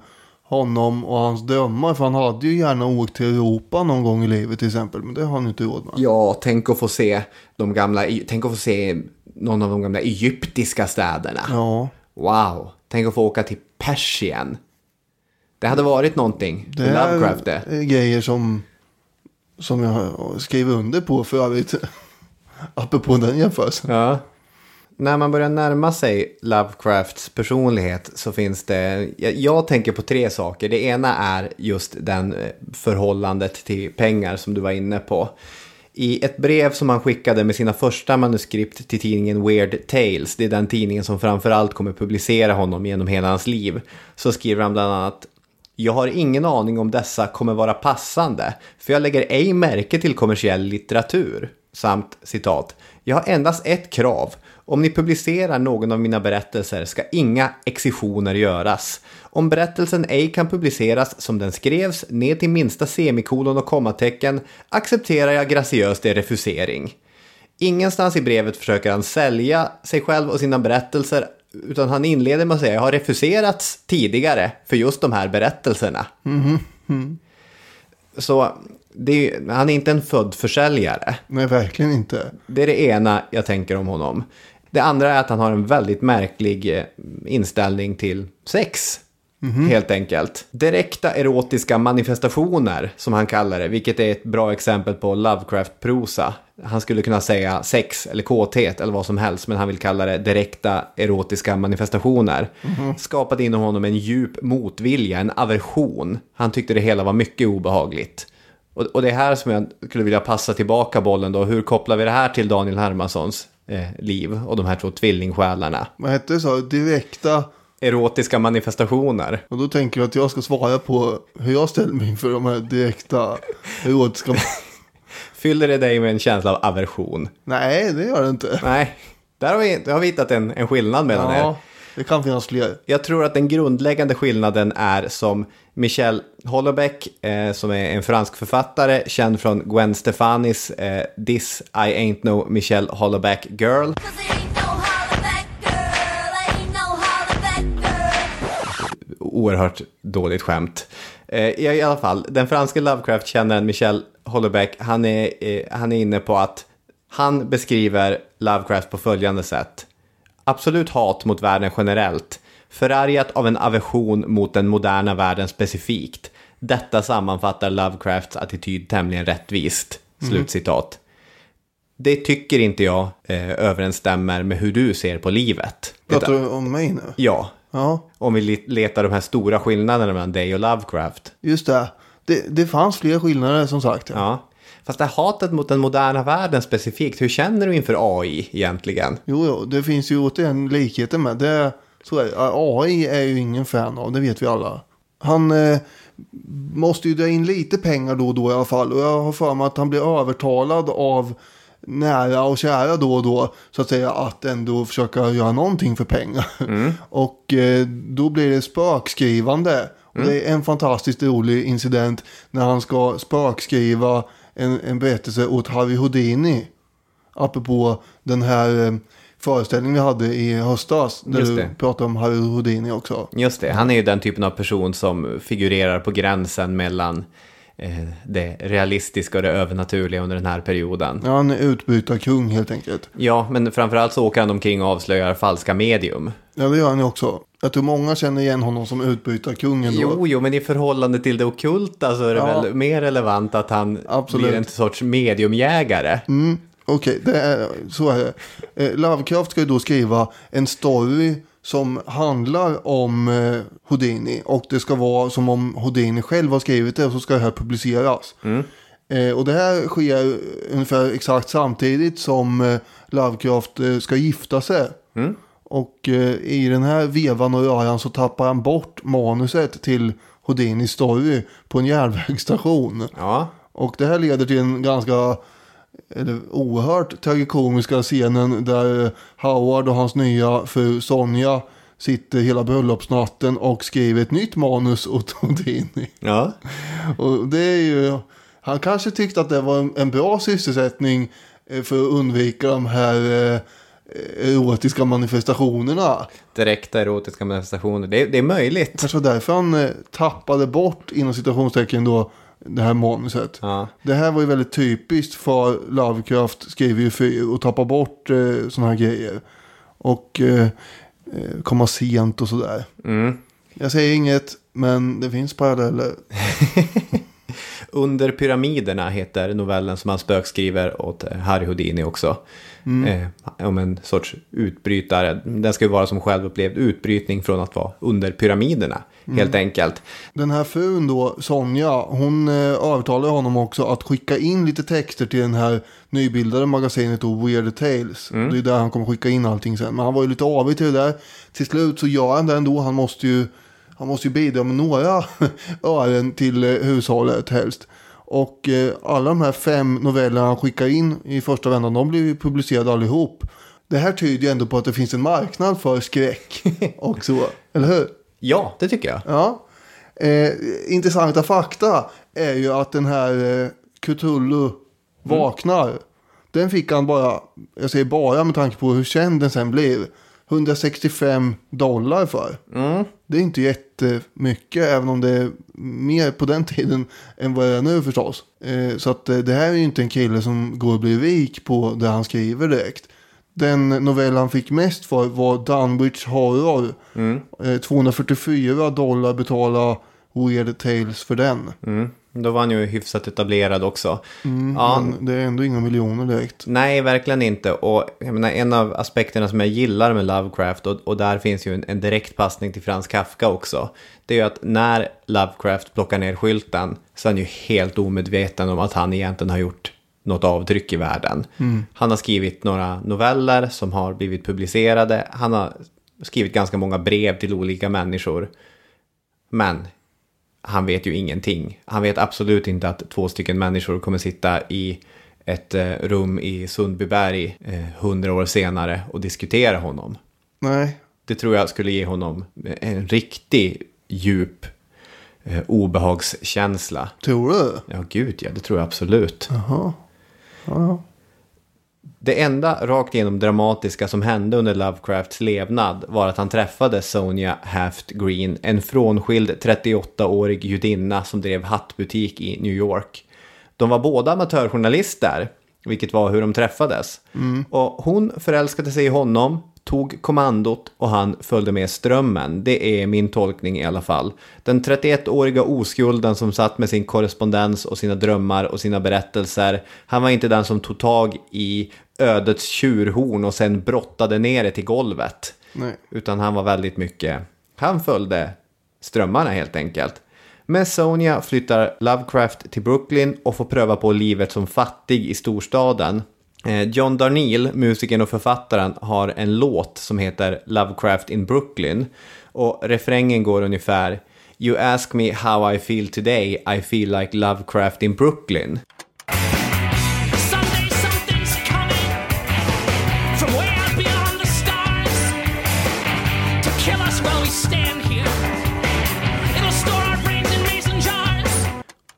honom och hans drömmar. För han hade ju gärna åkt till Europa någon gång i livet till exempel. Men det har han inte råd med. Ja, tänk att få se de gamla, tänk att få se någon av de gamla egyptiska städerna. Ja, Wow, tänk att få åka till Persien. Det hade varit någonting det Lovecraft det. är grejer som, som jag skriver under på för övrigt. Apropå den jämförelsen. Ja. När man börjar närma sig Lovecrafts personlighet så finns det, jag, jag tänker på tre saker. Det ena är just den eh, förhållandet till pengar som du var inne på. I ett brev som han skickade med sina första manuskript till tidningen Weird Tales, det är den tidningen som framförallt kommer publicera honom genom hela hans liv, så skriver han bland annat jag har ingen aning om dessa kommer vara passande, för jag lägger ej märke till kommersiell litteratur. samt citat. Jag har endast ett krav. Om ni publicerar någon av mina berättelser ska inga excisioner göras. Om berättelsen ej kan publiceras som den skrevs ner till minsta semikolon och kommatecken accepterar jag graciöst er refusering. Ingenstans i brevet försöker han sälja sig själv och sina berättelser utan han inleder med att säga jag har refuserats tidigare för just de här berättelserna. Så det är, han är inte en född försäljare. Nej, verkligen inte. Det är det ena jag tänker om honom. Det andra är att han har en väldigt märklig eh, inställning till sex. Helt enkelt. Direkta erotiska manifestationer, som han kallar det, vilket är ett bra exempel på Lovecraft-prosa. Han skulle kunna säga sex eller kåthet eller vad som helst, men han vill kalla det direkta erotiska manifestationer. Skapade inom honom en djup motvilja, en aversion. Han tyckte det hela var mycket obehagligt. Och, och det är här som jag skulle vilja passa tillbaka bollen då. Hur kopplar vi det här till Daniel Hermanssons eh, liv och de här två tvillingsjälarna? Vad hette det så? Direkta. Erotiska manifestationer. Och då tänker jag att jag ska svara på hur jag ställer mig inför de här direkta erotiska. Fyller det dig med en känsla av aversion? Nej, det gör det inte. Nej, där har vi, där har vi hittat en, en skillnad mellan er. Det kan finnas fler. Jag tror att den grundläggande skillnaden är som Michel Houellebecq, eh, som är en fransk författare, känd från Gwen Stefanis eh, This I Ain't No Michel Houellebecq Girl. Oerhört dåligt skämt. Eh, I alla fall, den franska Lovecraft-kännaren Michel Houellebecq, han är, eh, han är inne på att han beskriver Lovecraft på följande sätt. Absolut hat mot världen generellt. Förargat av en aversion mot den moderna världen specifikt. Detta sammanfattar Lovecrafts attityd tämligen rättvist. Slutcitat. Det tycker inte jag eh, överensstämmer med hur du ser på livet. Pratar du om mig nu? Ja, Ja, om vi le- letar de här stora skillnaderna mellan dig och Lovecraft. just det. Det, det fanns fler skillnader som sagt. Ja. Fast det här hatet mot den moderna världen specifikt, hur känner du inför AI egentligen? Jo, jo, det finns ju återigen likheter med. Det, så är. AI är ju ingen fan av, det vet vi alla. Han eh, måste ju dra in lite pengar då och då i alla fall. Och jag har för mig att han blir övertalad av nära och kära då och då. Så att säga att ändå försöka göra någonting för pengar. och eh, då blir det spökskrivande. Och det är en fantastiskt rolig incident när han ska spökskriva en, en berättelse åt Harry Houdini. Apropå den här eh, föreställningen vi hade i höstas. Där du pratade om Harry Houdini också. Just det, han är ju den typen av person som figurerar på gränsen mellan det realistiska och det övernaturliga under den här perioden. Ja, han är utbytarkung helt enkelt. Ja, men framförallt så åker han omkring och avslöjar falska medium. Ja, det gör han ju också. Jag tror många känner igen honom som utbytarkung ändå. Jo, jo, men i förhållande till det ockulta så är det Ja. väl mer relevant att han Absolut. blir en sorts mediumjägare. Mm, Okej, är, så är det. Eh, Lovecraft ska ju då skriva en story som handlar om eh, Houdini. Och det ska vara som om Houdini själv har skrivit det och så ska det här publiceras. Eh, och det här sker ungefär exakt samtidigt som eh, Lovecraft ska gifta sig. Och eh, i den här vevan och röran så tappar han bort manuset till Houdinis story på en järnvägsstation. Ja, Och det här leder till en ganska eller, oerhört tragikomiska scenen där eh, Howard och hans nya fru Sonja sitter hela bröllopsnatten och skriver ett nytt manus åt Houdini. ja. Och det är ju, han kanske tyckte att det var en, bra sysselsättning eh, för att undvika de här eh, erotiska manifestationerna. direkta erotiska manifestationer. Det, det är möjligt. Kanske var därför han eh, tappade bort inom citationstecken då det här manuset. Ja. Det här var ju väldigt typiskt för Lovecraft skriver ju för att tappa bort eh, sådana här grejer. Och eh, eh, komma sent och sådär. Mm. Jag säger inget, men det finns paralleller. Under pyramiderna heter novellen som han spökskriver åt eh, Harry Houdini också. Eh, om en sorts utbrytare. Den ska ju vara som självupplevd utbrytning från att vara under pyramiderna. Helt enkelt. Den här frun då, Sonja, hon eh, övertalar honom också att skicka in lite texter till den här nybildade magasinet då, Weird Tales. Det är där han kommer skicka in allting sen. Men han var ju lite avig till det där. Till slut så gör han det ändå. Han måste ju, han måste ju bidra med några ören till eh, hushållet helst. Och eh, alla de här fem novellerna han skickar in i första vändan, de blir ju publicerade allihop. Det här tyder ju ändå på att det finns en marknad för skräck och så, eller hur? Ja, det tycker jag. Ja. Eh, intressanta fakta är ju att den här eh, Cthulhu vaknar. Den fick han bara, jag säger bara med tanke på hur känd den sen blev, 165 dollar för. Det är inte jättemycket, även om det är mer på den tiden än vad det är nu förstås. Eh, så att eh, det här är ju inte en kille som går och blir rik på det han skriver direkt. Den novell han fick mest för var Dunwich Horror. Eh, 244 dollar betala Weird Tales för den. Mm. Då var han ju hyfsat etablerad också. ja, Men det är ändå inga miljoner direkt. Nej, verkligen inte. Och menar, en av aspekterna som jag gillar med Lovecraft, och, och där finns ju en, en direkt passning till Frans Kafka också, det är ju att när Lovecraft plockar ner skylten så är han ju helt omedveten om att han egentligen har gjort något avtryck i världen. Han har skrivit några noveller som har blivit publicerade. Han har skrivit ganska många brev till olika människor. Men han vet ju ingenting. Han vet absolut inte att två stycken människor kommer sitta i ett eh, rum i Sundbyberg eh, hundra år senare och diskutera honom. Nej, Det tror jag skulle ge honom en riktig djup eh, obehagskänsla. tror du? Ja, gud ja, det tror jag absolut. Jaha. Ja, Det enda rakt igenom dramatiska som hände under Lovecrafts levnad var att han träffade Sonja Haft Green, en frånskild 38-årig judinna som drev hattbutik i New York. De var båda amatörjournalister, vilket var hur de träffades. Och hon förälskade sig i honom, tog kommandot och han följde med strömmen. Det är min tolkning i alla fall. Den 31-åriga oskulden som satt med sin korrespondens och sina drömmar och sina berättelser. Han var inte den som tog tag i ödets tjurhorn och sen brottade ner det till golvet. Nej. Utan han var väldigt mycket, han följde strömmarna helt enkelt. Med Sonja flyttar Lovecraft till Brooklyn och får pröva på livet som fattig i storstaden. Eh, John Darnielle, musikern och författaren, har en låt som heter Lovecraft in Brooklyn. Och refrängen går ungefär You ask me how I feel today, I feel like Lovecraft in Brooklyn.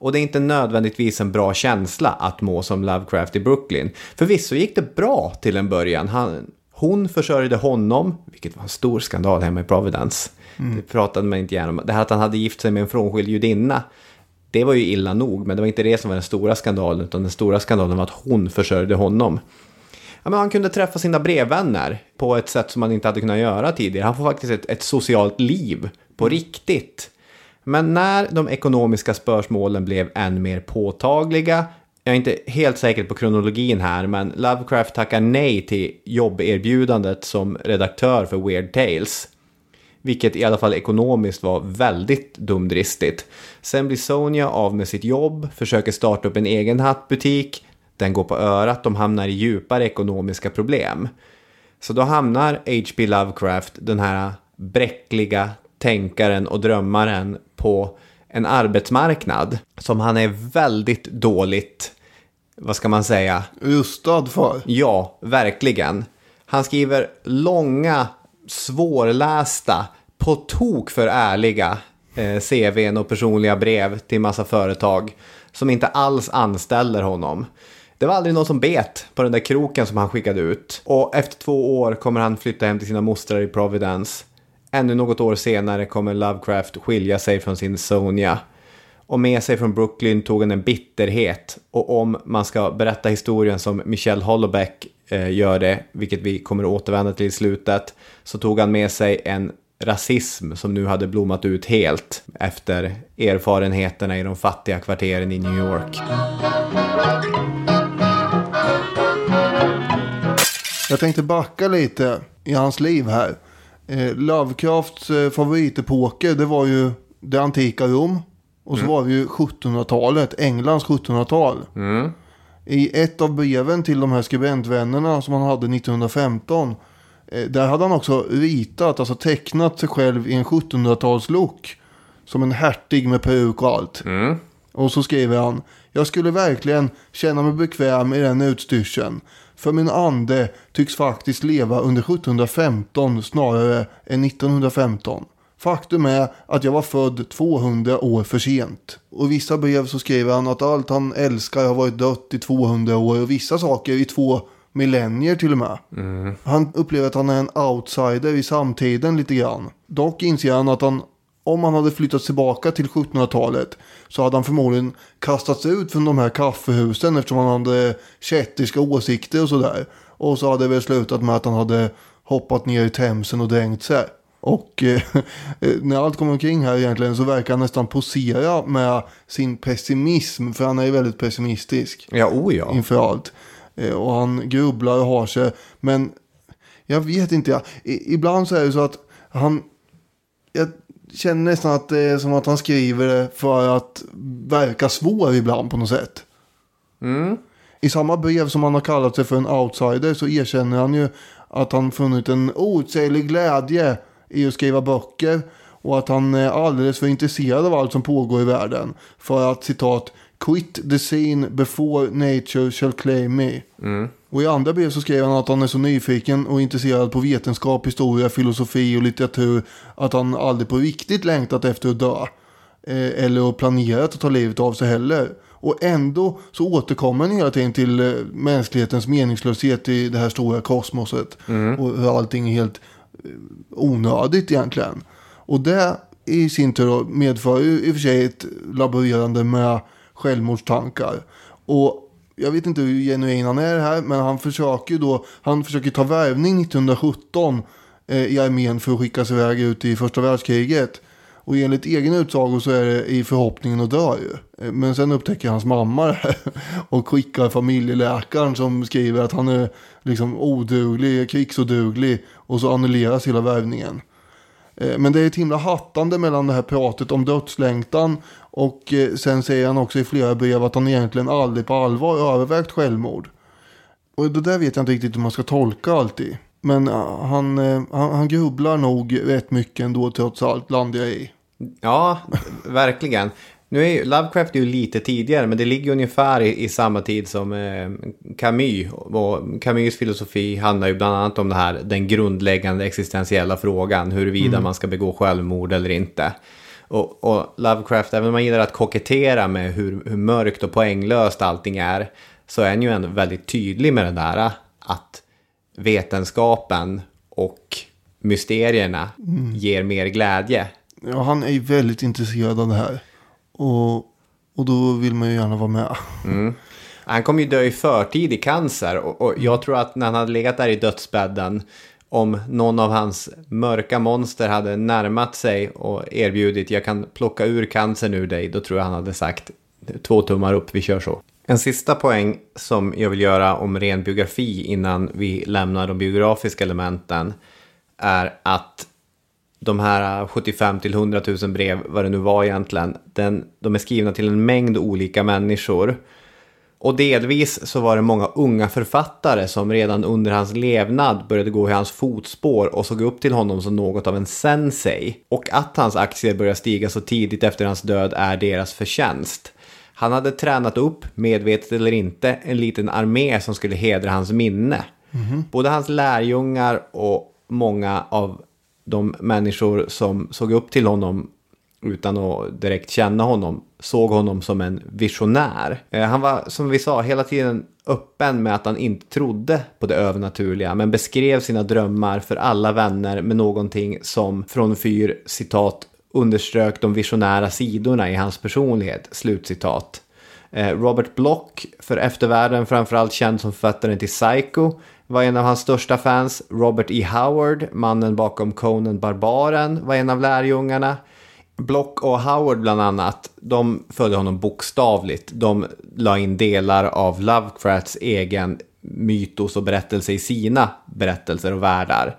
Och det är inte nödvändigtvis en bra känsla att må som Lovecraft i Brooklyn. Förvisso gick det bra till en början. Han, hon försörjde honom, vilket var en stor skandal hemma i Providence. Det pratade man inte gärna om. Det här att han hade gift sig med en frånskild judinna, det var ju illa nog. Men det var inte det som var den stora skandalen, utan den stora skandalen var att hon försörjde honom. Ja, men han kunde träffa sina brevvänner på ett sätt som man inte hade kunnat göra tidigare. Han får faktiskt ett, ett socialt liv på riktigt. Men när de ekonomiska spörsmålen blev än mer påtagliga, jag är inte helt säker på kronologin här, men Lovecraft tackar nej till jobberbjudandet som redaktör för Weird Tales. Vilket i alla fall ekonomiskt var väldigt dumdristigt. Sen blir Sonja av med sitt jobb, försöker starta upp en egen hattbutik. Den går på örat, de hamnar i djupare ekonomiska problem. Så då hamnar H.P. Lovecraft, den här bräckliga tänkaren och drömmaren, på en arbetsmarknad som han är väldigt dåligt, vad ska man säga, Rustad för. Ja, verkligen. Han skriver långa, svårlästa, på tok för ärliga eh, CVn och personliga brev till massa företag som inte alls anställer honom. Det var aldrig någon som bet på den där kroken som han skickade ut. Och efter två år kommer han flytta hem till sina mostrar i Providence. Ännu något år senare kommer Lovecraft skilja sig från sin Sonja. Och med sig från Brooklyn tog han en bitterhet. Och om man ska berätta historien som Michelle Hollebeck eh, gör det, vilket vi kommer att återvända till i slutet, så tog han med sig en rasism som nu hade blommat ut helt efter erfarenheterna i de fattiga kvarteren i New York. Jag tänkte backa lite i hans liv här. Eh, Lovecrafts eh, favoritepoker det var ju det antika Rom. Och så var det ju 1700-talet, Englands 1700-tal. I ett av breven till de här skribentvännerna som han hade 1915. Eh, där hade han också ritat, alltså tecknat sig själv i en 1700-talslook. Som en hertig med peruk och allt. Och så skriver han. Jag skulle verkligen känna mig bekväm i den utstyrseln. För min ande tycks faktiskt leva under 1715 snarare än 1915. Faktum är att jag var född 200 år för sent. Och i vissa brev så skriver han att allt han älskar har varit dött i 200 år och vissa saker i två millennier till och med. Han upplever att han är en outsider i samtiden lite grann. Dock inser han att han, om han hade flyttat tillbaka till 1700-talet så hade han förmodligen kastats ut från de här kaffehusen eftersom han hade kätterska åsikter och sådär. Och så hade det väl slutat med att han hade hoppat ner i Themsen och dränkt sig. Och eh, när allt kommer omkring här egentligen så verkar han nästan posera med sin pessimism. För han är ju väldigt pessimistisk Ja, oh ja. inför allt. Eh, Och han grubblar och har sig. Men jag vet inte. Jag, i, ibland så är det så att han... Jag känner nästan att det är som att han skriver det för att verka svår ibland på något sätt. I samma brev som han har kallat sig för en outsider så erkänner han ju att han funnit en outsäglig glädje i att skriva böcker. Och att han är alldeles för intresserad av allt som pågår i världen. För att citat Quit the scene before nature shall claim me. Och i andra brev så skrev han att han är så nyfiken och intresserad på vetenskap, historia, filosofi och litteratur. Att han aldrig på riktigt längtat efter att dö. Eh, eller planerat att ta livet av sig heller. Och ändå så återkommer han hela tiden till eh, mänsklighetens meningslöshet i det här stora kosmoset. Och hur allting är helt eh, onödigt egentligen. Och det i sin tur medför ju i och för sig ett laborerande med självmordstankar. Och jag vet inte hur genuin han är här, men han försöker ju då, han försöker ta värvning 1917 eh, i armén för att skickas iväg ut i första världskriget. Och enligt egen utsago så är det i förhoppningen att dö ju. Eh, men sen upptäcker hans mamma det här och skickar familjeläkaren som skriver att han är liksom oduglig, krigsoduglig och så annulleras hela värvningen. Eh, men det är ett himla hattande mellan det här pratet om dödslängtan och eh, sen säger han också i flera brev att han egentligen aldrig på allvar övervägt självmord. Och det där vet jag inte riktigt hur man ska tolka alltid. Men eh, han, eh, han, han grubblar nog rätt mycket ändå trots allt, landar jag i. Ja, verkligen. Nu är ju, Lovecraft är ju lite tidigare, men det ligger ungefär i, i samma tid som eh, Camus. Och Camus filosofi handlar ju bland annat om det här, den grundläggande existentiella frågan, huruvida man ska begå självmord eller inte. Och, och Lovecraft, även om man gillar att kokettera med hur, hur mörkt och poänglöst allting är, så är han ju ändå väldigt tydlig med det där att vetenskapen och mysterierna ger mer glädje. Ja, han är ju väldigt intresserad av det här. Och, och då vill man ju gärna vara med. Han kom ju dö i förtid i cancer och, och jag tror att när han hade legat där i dödsbädden om någon av hans mörka monster hade närmat sig och erbjudit jag kan plocka ur cancern ur dig, då tror jag han hade sagt två tummar upp, vi kör så. En sista poäng som jag vill göra om ren biografi innan vi lämnar de biografiska elementen är att de här 75 till 100 000 brev, vad det nu var egentligen, den, de är skrivna till en mängd olika människor. Och delvis så var det många unga författare som redan under hans levnad började gå i hans fotspår och såg upp till honom som något av en sensei. Och att hans aktier började stiga så tidigt efter hans död är deras förtjänst. Han hade tränat upp, medvetet eller inte, en liten armé som skulle hedra hans minne. Både hans lärjungar och många av de människor som såg upp till honom utan att direkt känna honom såg honom som en visionär. Eh, han var, som vi sa, hela tiden öppen med att han inte trodde på det övernaturliga men beskrev sina drömmar för alla vänner med någonting som från Fyr, citat, underströk de visionära sidorna i hans personlighet, slutcitat. Eh, Robert Block, för eftervärlden framförallt känd som författaren till Psycho, var en av hans största fans. Robert E. Howard, mannen bakom Conan Barbaren, var en av lärjungarna. Block och Howard bland annat, de följde honom bokstavligt. De la in delar av Lovecrafts egen mytos och berättelse i sina berättelser och världar.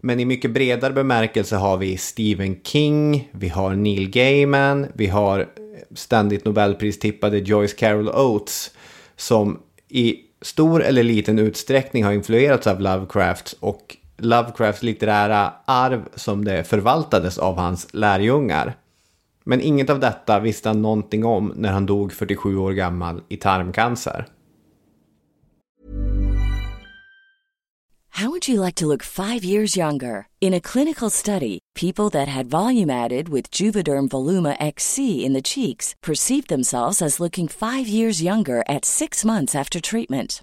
Men i mycket bredare bemärkelse har vi Stephen King, vi har Neil Gaiman, vi har ständigt Nobelpristippade Joyce Carol Oates som i stor eller liten utsträckning har influerats av Lovecraft och Lovecrafts litterära arv som det förvaltades av hans lärjungar. Men inget av detta visste han någonting om när han dog 47 år gammal i tarmcancer. How would you like to look five years younger? In a clinical study, people that had volume added with Juvederm Voluma XC in the cheeks perceived themselves as looking five years younger at six months after treatment.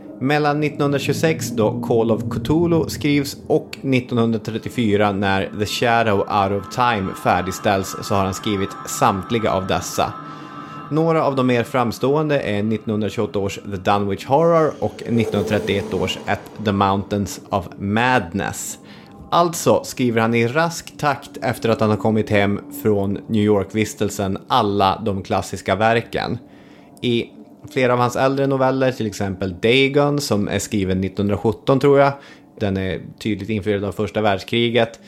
Mellan 1926 då Call of Cthulhu skrivs och 1934 när The Shadow Out of Time färdigställs så har han skrivit samtliga av dessa. Några av de mer framstående är 1928 års The Dunwich Horror och 1931 års At the Mountains of Madness. Alltså skriver han i rask takt efter att han har kommit hem från New York-vistelsen alla de klassiska verken. I flera av hans äldre noveller, till exempel Dagon som är skriven 1917 tror jag, den är tydligt influerad av första världskriget.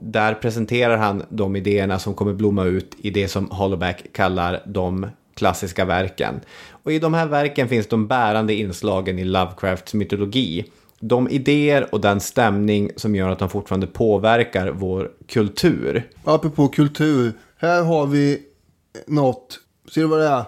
Där presenterar han de idéerna som kommer blomma ut i det som Hollowback kallar de klassiska verken. Och i de här verken finns de bärande inslagen i Lovecrafts mytologi. De idéer och den stämning som gör att de fortfarande påverkar vår kultur. Apropå kultur. Här har vi något. Ser du vad det är?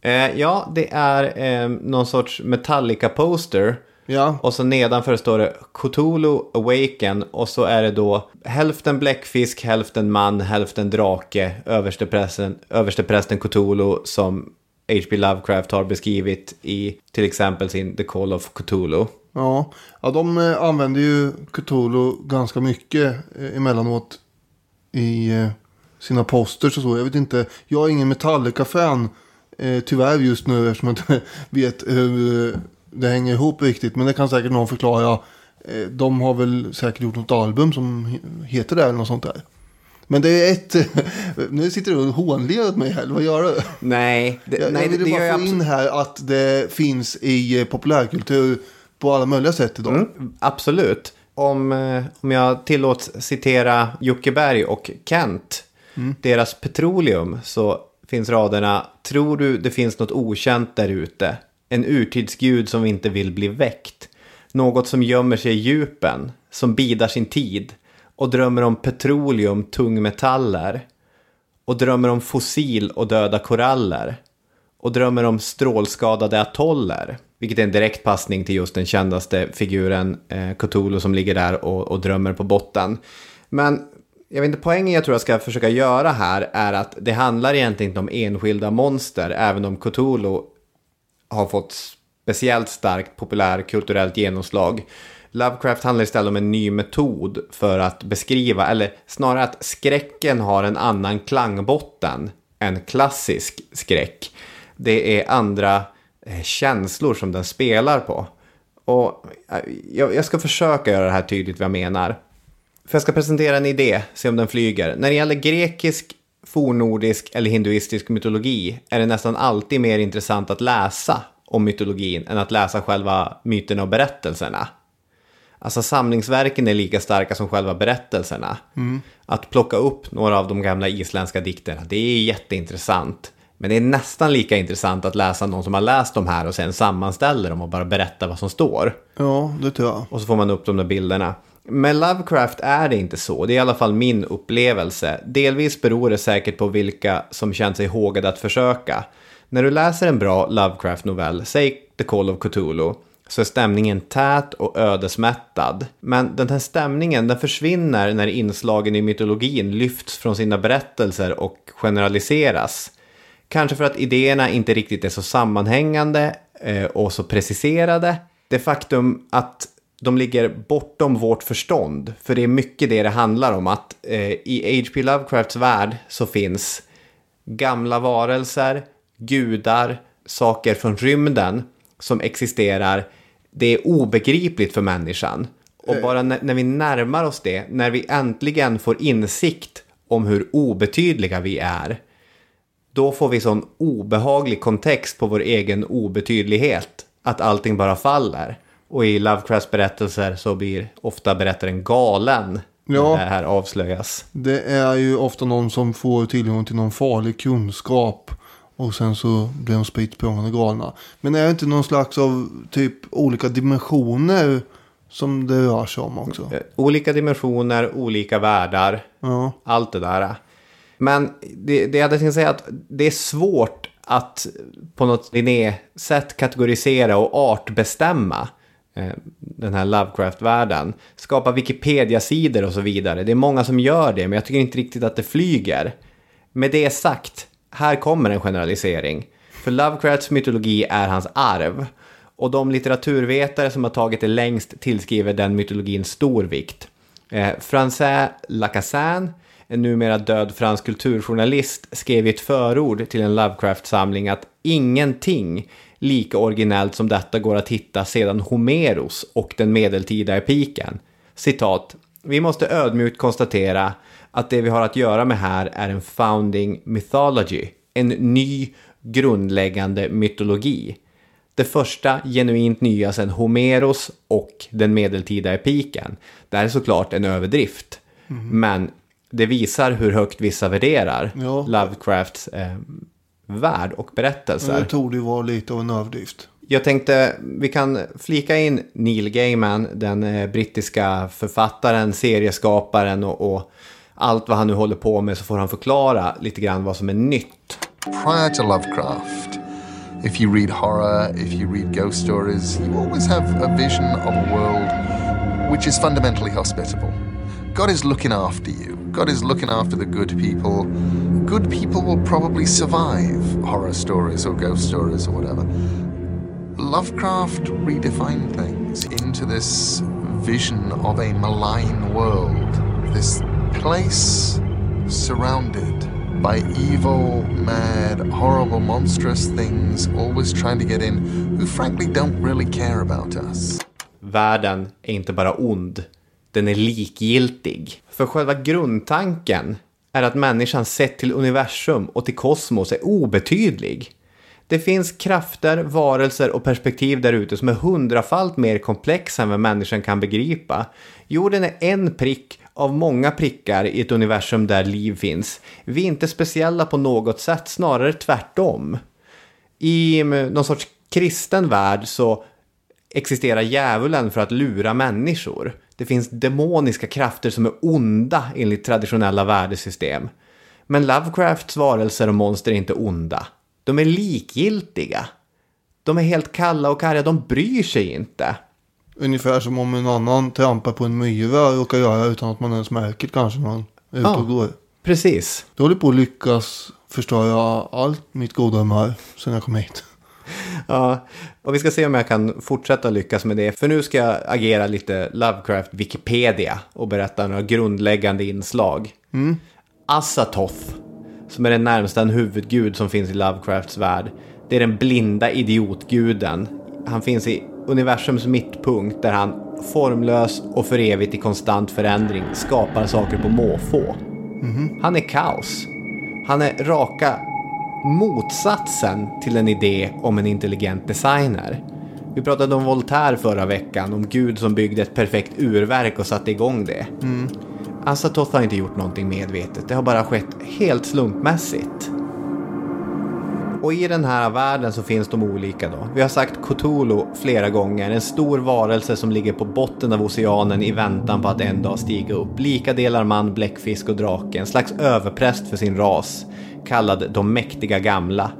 Eh, ja, det är eh, någon sorts Metallica-poster. Ja. Och så nedanför står det Cthulhu Awaken och så är det då hälften bläckfisk, hälften man, hälften drake, översteprästen, översteprästen Cthulhu som H.P. Lovecraft har beskrivit i till exempel sin The Call of Cthulhu. Ja, ja de eh, använder ju Cthulhu ganska mycket eh, emellanåt i eh, sina posters och så. Jag vet inte, jag är ingen Metallica-fan eh, tyvärr just nu eftersom jag inte vet hur eh, det hänger ihop riktigt. Men det kan säkert någon förklara. Eh, de har väl säkert gjort något album som he- heter det eller något sånt där. Men det är ett... nu sitter du och hånler åt mig här, vad gör du? Nej, det, Jag, nej, jag det, ville det bara jag få in här att det finns i populärkultur på alla möjliga sätt idag. Mm, absolut. Om, om jag tillåts citera Jocke Berg och Kent, deras Petroleum, så finns raderna Tror du det finns något okänt där ute? En urtidsgud som inte vill bli väckt. Något som gömmer sig i djupen, som bidar sin tid och drömmer om petroleum, tungmetaller och drömmer om fossil och döda koraller och drömmer om strålskadade atoller. Vilket är en direkt passning till just den kändaste figuren eh, Cthulhu som ligger där och, och drömmer på botten. Men jag vet inte, poängen jag tror jag ska försöka göra här är att det handlar egentligen inte om enskilda monster, även om Cthulhu har fått speciellt starkt populärkulturellt genomslag. Lovecraft handlar istället om en ny metod för att beskriva, eller snarare att skräcken har en annan klangbotten än klassisk skräck. Det är andra eh, känslor som den spelar på. Och eh, jag ska försöka göra det här tydligt vad jag menar. För jag ska presentera en idé, se om den flyger. När det gäller grekisk, fornordisk eller hinduistisk mytologi är det nästan alltid mer intressant att läsa om mytologin än att läsa själva myterna och berättelserna. Alltså samlingsverken är lika starka som själva berättelserna. Att plocka upp några av de gamla isländska dikterna, det är jätteintressant. Men det är nästan lika intressant att läsa någon som har läst de här och sen sammanställer dem och bara berätta vad som står. Ja, det tror jag. Och så får man upp de där bilderna. Med Lovecraft är det inte så. Det är i alla fall min upplevelse. Delvis beror det säkert på vilka som känt sig hågade att försöka. När du läser en bra Lovecraft-novell, säg The Call of Cthulhu, så är stämningen tät och ödesmättad. Men den här stämningen den försvinner när inslagen i mytologin lyfts från sina berättelser och generaliseras. Kanske för att idéerna inte riktigt är så sammanhängande eh, och så preciserade. Det faktum att de ligger bortom vårt förstånd. För det är mycket det det handlar om. Att eh, i H.P. Lovecrafts värld så finns gamla varelser, gudar, saker från rymden som existerar. Det är obegripligt för människan. Och bara när, när vi närmar oss det, när vi äntligen får insikt om hur obetydliga vi är, då får vi sån obehaglig kontext på vår egen obetydlighet. Att allting bara faller. Och i Lovecrafts berättelser så blir ofta berättaren galen. Ja. När det här avslöjas. Det är ju ofta någon som får tillgång till någon farlig kunskap. Och sen så blir de spritt språngande galna. Men är det inte någon slags av typ olika dimensioner som det rör sig om också? Eh, Olika dimensioner, olika världar. Ja. Allt det där. Men det, det jag hade tänkt säga är att det är svårt att på något Linné-sätt kategorisera och artbestämma Eh, den här Lovecraft-världen. Skapa Wikipedia-sidor och så vidare. Det är många som gör det, men jag tycker inte riktigt att det flyger. Med det sagt, här kommer en generalisering. För Lovecrafts mytologi är hans arv. Och de litteraturvetare som har tagit det längst tillskriver den mytologin stor vikt. Eh, Francais Lacassin, en numera död fransk kulturjournalist, skrev i ett förord till en Lovecraft-samling att ingenting lika originellt som detta går att hitta sedan Homeros och den medeltida epiken. Citat. Vi måste ödmjukt konstatera att det vi har att göra med här är en founding mythology, en ny grundläggande mytologi. Det första genuint nya sedan Homeros och den medeltida epiken. Det här är såklart en överdrift. Men det visar hur högt vissa värderar Ja. Lovecrafts eh, värld och Men berättelser. det tog ju vara lite av en överdrift. Jag tänkte vi kan flika in Neil Gaiman, den eh, brittiska författaren, serieskaparen och, och allt vad han nu håller på med så får han förklara lite grann vad som är nytt. prior to Lovecraft, if you read horror, if you read ghost stories, you always have a vision of a world which is fundamentally hospitable. God is looking after you. God is looking after the good people. Good people will probably survive horror stories or ghost stories or whatever. Lovecraft redefined things into this vision of a malign world, this place surrounded by evil, mad, horrible, monstrous things always trying to get in who frankly don't really care about us. Världen är inte bara ond, den är likgiltig. För själva grundtanken är att människan sett till universum och till kosmos är obetydlig. Det finns krafter, varelser och perspektiv där ute som är hundrafalt mer komplexa än vad människan kan begripa. Jorden är en prick av många prickar i ett universum där liv finns. Vi är inte speciella på något sätt, snarare tvärtom. I mm, någon sorts kristen värld så existerar djävulen för att lura människor. Det finns demoniska krafter som är onda enligt traditionella värdesystem. Men Lovecrafts varelser och monster är inte onda. De är likgiltiga. De är helt kalla och karga, de bryr sig inte. Ungefär som om en annan trampar på en myra och råkar göra utan att man ens märker kanske man är ute Ja. och går. Precis. Du håller på att lyckas förstöra allt mitt goda humör sen jag kom hit. Ja, och vi ska se om jag kan fortsätta lyckas med det. För nu ska jag agera lite Lovecraft Wikipedia och berätta några grundläggande inslag. Assatoth, som är den närmsta en huvudgud som finns i Lovecrafts värld. Det är den blinda idiotguden. Han finns i universums mittpunkt där han formlös och för evigt i konstant förändring skapar saker på måfå. Han är kaos. Han är raka motsatsen till en idé om en intelligent designer. Vi pratade om Voltaire förra veckan, om Gud som byggde ett perfekt urverk och satte igång det. Azathoth har inte gjort någonting medvetet, det har bara skett helt slumpmässigt. Och i den här världen så finns de olika då. Vi har sagt Cthulhu flera gånger, en stor varelse som ligger på botten av oceanen i väntan på att en dag stiga upp. Lika delar man, bläckfisk och drake, en slags överpräst för sin ras, kallad de mäktiga gamla.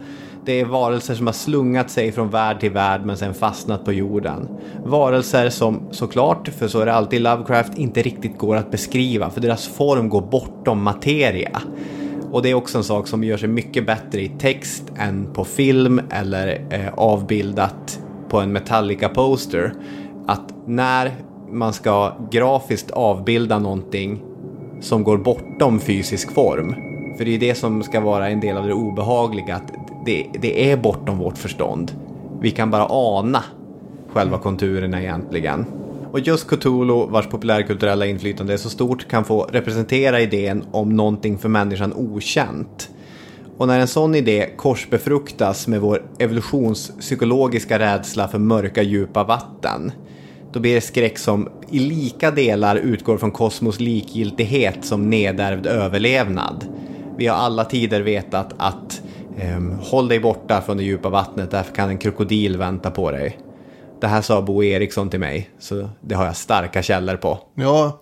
Det är varelser som har slungat sig från värld till värld men sen fastnat på jorden. Varelser som såklart, för så är det alltid i Lovecraft, inte riktigt går att beskriva för deras form går bortom materia. Och det är också en sak som gör sig mycket bättre i text än på film eller eh, avbildat på en Metallica-poster. Att när man ska grafiskt avbilda någonting som går bortom fysisk form. För det är det som ska vara en del av det obehagliga, att det, det är bortom vårt förstånd. Vi kan bara ana själva konturerna egentligen. Och just Cthulhu, vars populärkulturella inflytande är så stort, kan få representera idén om någonting för människan okänt. Och när en sån idé korsbefruktas med vår evolutionspsykologiska rädsla för mörka djupa vatten, då blir det skräck som i lika delar utgår från kosmos likgiltighet som nedärvd överlevnad. Vi har alla tider vetat att ehm, håll dig borta från det djupa vattnet, därför kan en krokodil vänta på dig. Det här sa Bo Eriksson till mig, så det har jag starka källor på. Ja,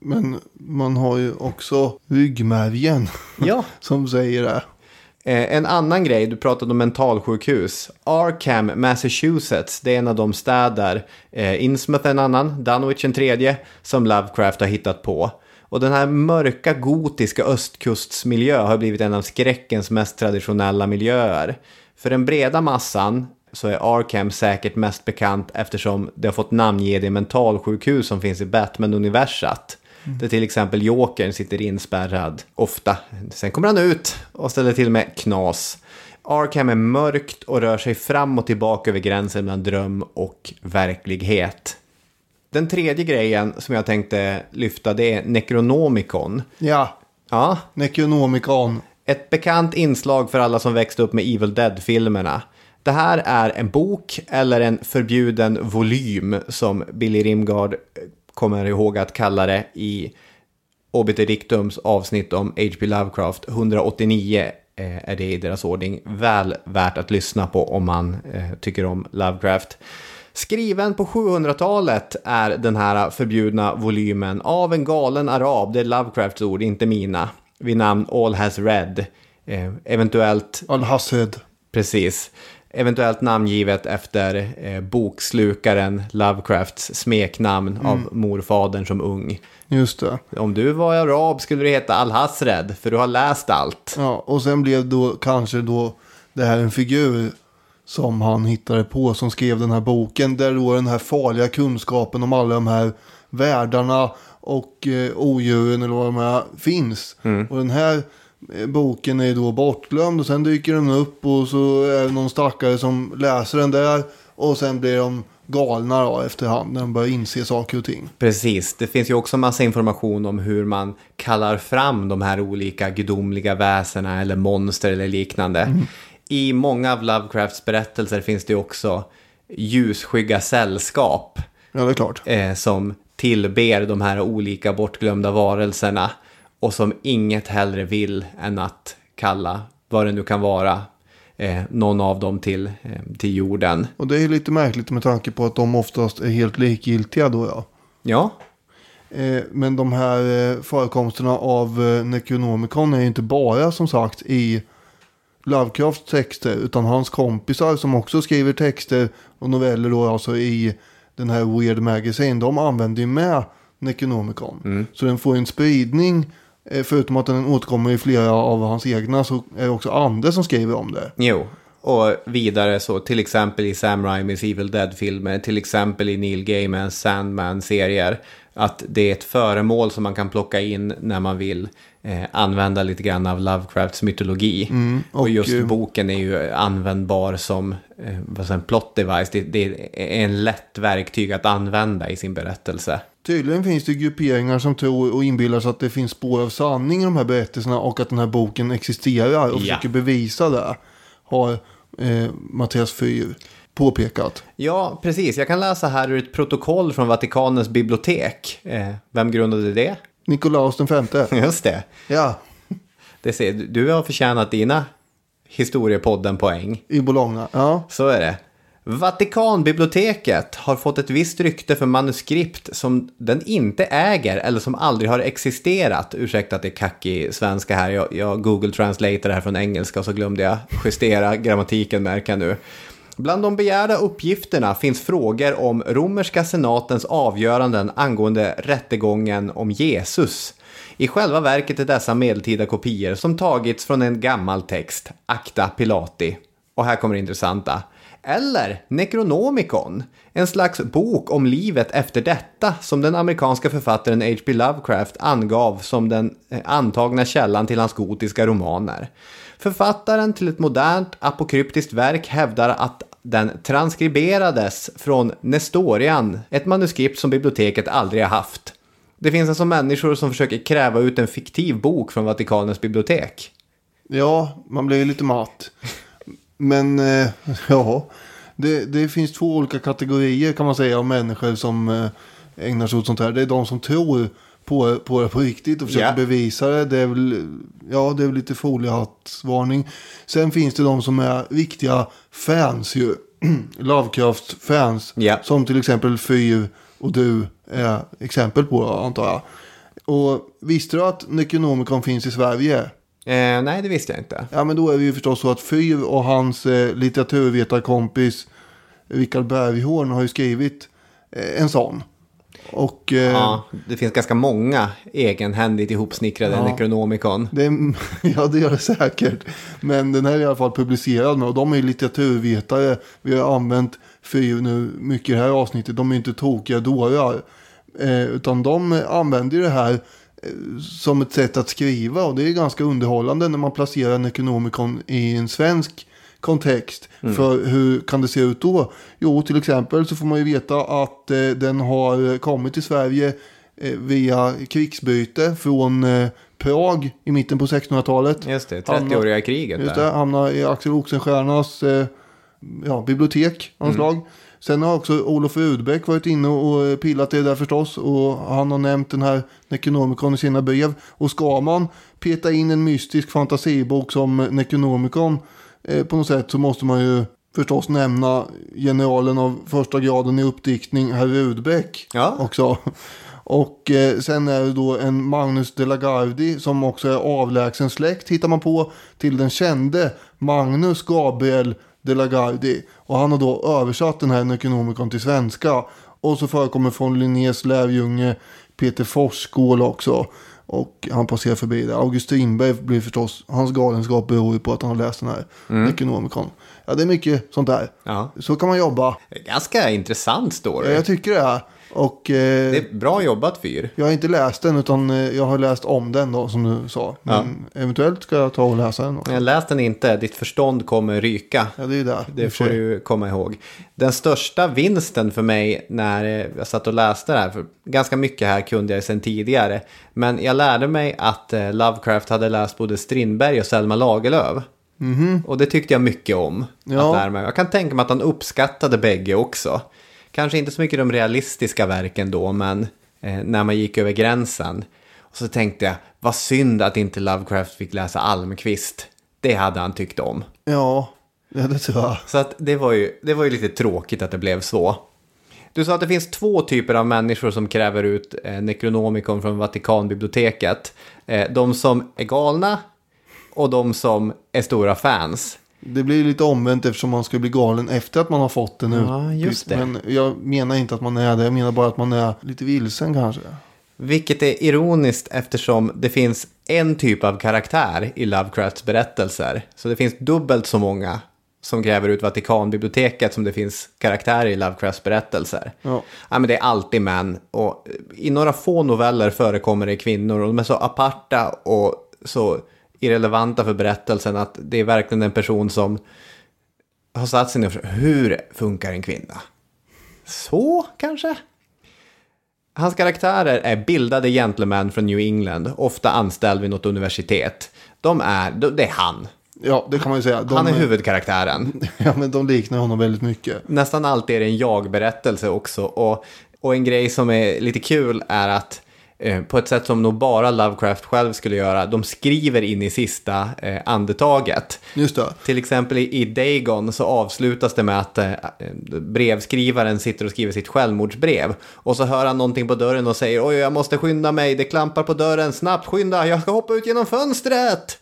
men man har ju också ryggmärgen Ja. som säger det. Eh, en annan grej, du pratade om mentalsjukhus. Arkham, Massachusetts, det är en av de städer. Eh, Innsmouth en annan, Dunwich en tredje, som Lovecraft har hittat på. Och den här mörka gotiska östkustsmiljö har blivit en av skräckens mest traditionella miljöer. För den breda massan så är Arkham säkert mest bekant eftersom det har fått namnge det mentalsjukhus som finns i Batman-universat. Där till exempel Jokern sitter inspärrad, ofta. Sen kommer han ut och ställer till med knas. Arkham är mörkt och rör sig fram och tillbaka över gränsen mellan dröm och verklighet. Den tredje grejen som jag tänkte lyfta det är Necronomicon. Ja, Ja, Necronomicon. ett bekant inslag för alla som växte upp med Evil Dead-filmerna. Det här är en bok eller en förbjuden volym som Billy Rimgard eh, kommer ihåg att kalla det i Obiter Dictums avsnitt om H.P. Lovecraft. 189 eh, är det i deras ordning. Väl värt att lyssna på om man eh, tycker om Lovecraft. Skriven på 700-talet är den här förbjudna volymen av en galen arab, det är Lovecrafts ord, inte mina, vid namn All Has Read. Eh, eventuellt Al-Hassed. Precis. Eventuellt namngivet efter eh, bokslukaren Lovecrafts smeknamn av morfadern som ung. Just det. Om du var arab skulle du heta Al-Hasred, för du har läst allt. Ja, och sen blev då kanske då det här en figur som han hittade på som skrev den här boken. Där då den här farliga kunskapen om alla de här världarna och eh, odjuren eller vad de är finns. Och den här eh, boken är då bortglömd och sen dyker den upp och så är det någon stackare som läser den där. Och sen blir de galna då efterhand när de börjar inse saker och ting. Precis, det finns ju också massa information om hur man kallar fram de här olika gudomliga väsena eller monster eller liknande. I många av Lovecrafts berättelser finns det också ljusskygga sällskap Ja, det är klart. eh, som tillber de här olika bortglömda varelserna och som inget hellre vill än att kalla vad det nu kan vara eh, någon av dem till, eh, till jorden. Och det är lite märkligt med tanke på att de oftast är helt likgiltiga då ja. Ja, Eh, Men de här eh, förekomsterna av eh, Necronomicon är ju inte bara som sagt i Lovecrafts texter utan hans kompisar som också skriver texter och noveller då alltså i den här Weird Magazine. De använder ju med Necronomicon. Så den får en spridning. eh, Förutom att den återkommer i flera av hans egna så är det också andra som skriver om det. jo. Och vidare så till exempel i Sam Raimis Evil Dead-filmer, till exempel i Neil Gaimans Sandman-serier. Att det är ett föremål som man kan plocka in när man vill eh, använda lite grann av Lovecrafts mytologi. och, Mm, och, just eh, boken är ju användbar som eh, vad säger, en plot device. Det, det är en lätt verktyg att använda i sin berättelse. Tydligen finns det grupperingar som tror och inbillar sig att det finns spår av sanning i de här berättelserna och att den här boken existerar och Ja. försöker bevisa det. Har eh, Mattias Fyr påpekat. Ja, precis. Jag kan läsa här ur ett protokoll från Vatikanens bibliotek. Eh, vem grundade det? Nikolaus den femte. Just det. Ja, det ser, du har förtjänat dina historiepodden-poäng. i Bologna. Ja, Så är det. Vatikanbiblioteket har fått ett visst rykte för manuskript som den inte äger eller som aldrig har existerat. Ursäkta att det är kackig svenska här. Jag, jag Google Translator det här från engelska och så glömde jag justera grammatiken märker jag nu. Bland de begärda uppgifterna finns frågor om romerska senatens avgöranden angående rättegången om Jesus. I själva verket är dessa medeltida kopior som tagits från en gammal text, Acta Pilati. Och här kommer det intressanta. Eller Necronomicon, en slags bok om livet efter detta som den amerikanska författaren H.P. Lovecraft angav som den eh, antagna källan till hans gotiska romaner. Författaren till ett modernt apokryptiskt verk hävdar att den transkriberades från Nestorian, ett manuskript som biblioteket aldrig har haft. Det finns alltså människor som försöker kräva ut en fiktiv bok från Vatikanens bibliotek. ja man blir ju lite matt. Men eh, ja, det, det finns två olika kategorier kan man säga av människor som eh, ägnar sig åt sånt här. Det är de som tror på, på det på riktigt och försöker Ja. bevisa det. Det är väl, ja, det är väl lite foliehattsvarning. Sen finns det de som är riktiga fans ju. Lovecraft-fans. Ja. Som till exempel Fyr och du är exempel på antar jag. Och visste du att Necronomicon finns i Sverige? Eh, nej, det visste jag inte. Ja men då är det ju förstås så att Fyr och hans eh, litteraturvetarkompis Rickard Berghorn har ju skrivit eh, en sån. Och eh, Ja, det finns ganska många egenhändigt ihopsnickrade Ja. Necronomicon. det, är- ja det gör det säkert. Men den här är i alla fall publicerad med och de är litteraturvetare. Vi har använt Fyr nu mycket i det här avsnittet. De är inte tokiga dårar. Eh, utan de använder det här eh, som ett sätt att skriva och det är ganska underhållande när man placerar Necronomicon i en svensk kontext. För hur kan det se ut då? Jo, till exempel så får man ju veta att eh, den har kommit till Sverige eh, via krigsbyte från eh, Prag i mitten på 1600-talet. Just det, Hamnar- 30-åriga kriget Just det, hamnar i Axel Oxenstiernas eh, ja, bibliotek av något slag. Sen har också Olof Rudbeck varit inne och pillat i det där förstås. Och han har nämnt den här Necronomicon i sina brev. Och ska man peta in en mystisk fantasibok som Necronomicon eh, på något sätt så måste man ju förstås nämna generalen av första graden i uppdiktning, herr Rudbeck. Ja. Också. Och eh, sen är det då en Magnus de la Gardie som också är avlägsen släkt hittar man på till den kände Magnus Gabriel de la Gardie. Och han har då översatt den här Necronomicon till svenska. Och så förekommer från Linnés lärjunge Peter Forsskål också. Och han passerar förbi det. August Strindberg blir förstås, hans galenskap beror ju på att han har läst den här Necronomicon. Ja, det är mycket sånt där. Ja. Så kan man jobba. Ganska intressant story. Ja, jag tycker det. Är. Och eh, Det är bra jobbat Fyr. jag har inte läst den utan eh, jag har läst om den då som du sa. Men eventuellt ska jag ta och läsa den. Då. Jag läst den inte, ditt förstånd kommer ryka. Ja, det är där. Det får du komma ihåg. Den största vinsten för mig när eh, jag satt och läste det här, för ganska mycket här kunde jag sedan tidigare, men jag lärde mig att eh, Lovecraft hade läst både Strindberg och Selma Lagerlöf. Och det tyckte jag mycket om. Ja. Att. Jag kan tänka mig att han uppskattade bägge också. Kanske inte så mycket de realistiska verken då, men eh, när man gick över gränsen. Och så tänkte jag, vad synd att inte Lovecraft fick läsa Almqvist. Det hade han tyckt om. Ja, ja, det tror jag. Så att det, var ju, det var ju lite tråkigt att det blev så. Du sa att det finns två typer av människor som kräver ut eh, Necronomicon från Vatikanbiblioteket. Eh, de som är galna och de som är stora fans. Det blir lite omvänt eftersom man ska bli galen efter att man har fått den. Ja, just det. Men jag menar inte att man är det. Jag menar bara att man är lite vilsen kanske. Vilket är ironiskt eftersom det finns en typ av karaktär i Lovecrafts berättelser. Så det finns dubbelt så många som gräver ut Vatikanbiblioteket som det finns karaktärer i Lovecrafts berättelser. Ja. Ja, men det är alltid män. Och I några få noveller förekommer det kvinnor och de är så aparta och så irrelevanta för berättelsen att det är verkligen en person som har satt sig ner och hur funkar en kvinna? Så kanske? Hans karaktärer är bildade gentlemän från New England, ofta anställd vid något universitet. De är, det är han. Ja, det kan man ju säga. De, Han är huvudkaraktären. Ja, men de liknar honom väldigt mycket. Nästan alltid är det en jag-berättelse också. Och, och en grej som är lite kul är att på ett sätt som nog bara Lovecraft själv skulle göra, de skriver in i sista eh, andetaget. Just det. Till exempel i, i Dagon så avslutas det med att eh, brevskrivaren sitter och skriver sitt självmordsbrev. Och så hör han någonting på dörren och säger oj, jag måste skynda mig, det klampar på dörren, snabbt skynda, jag ska hoppa ut genom fönstret.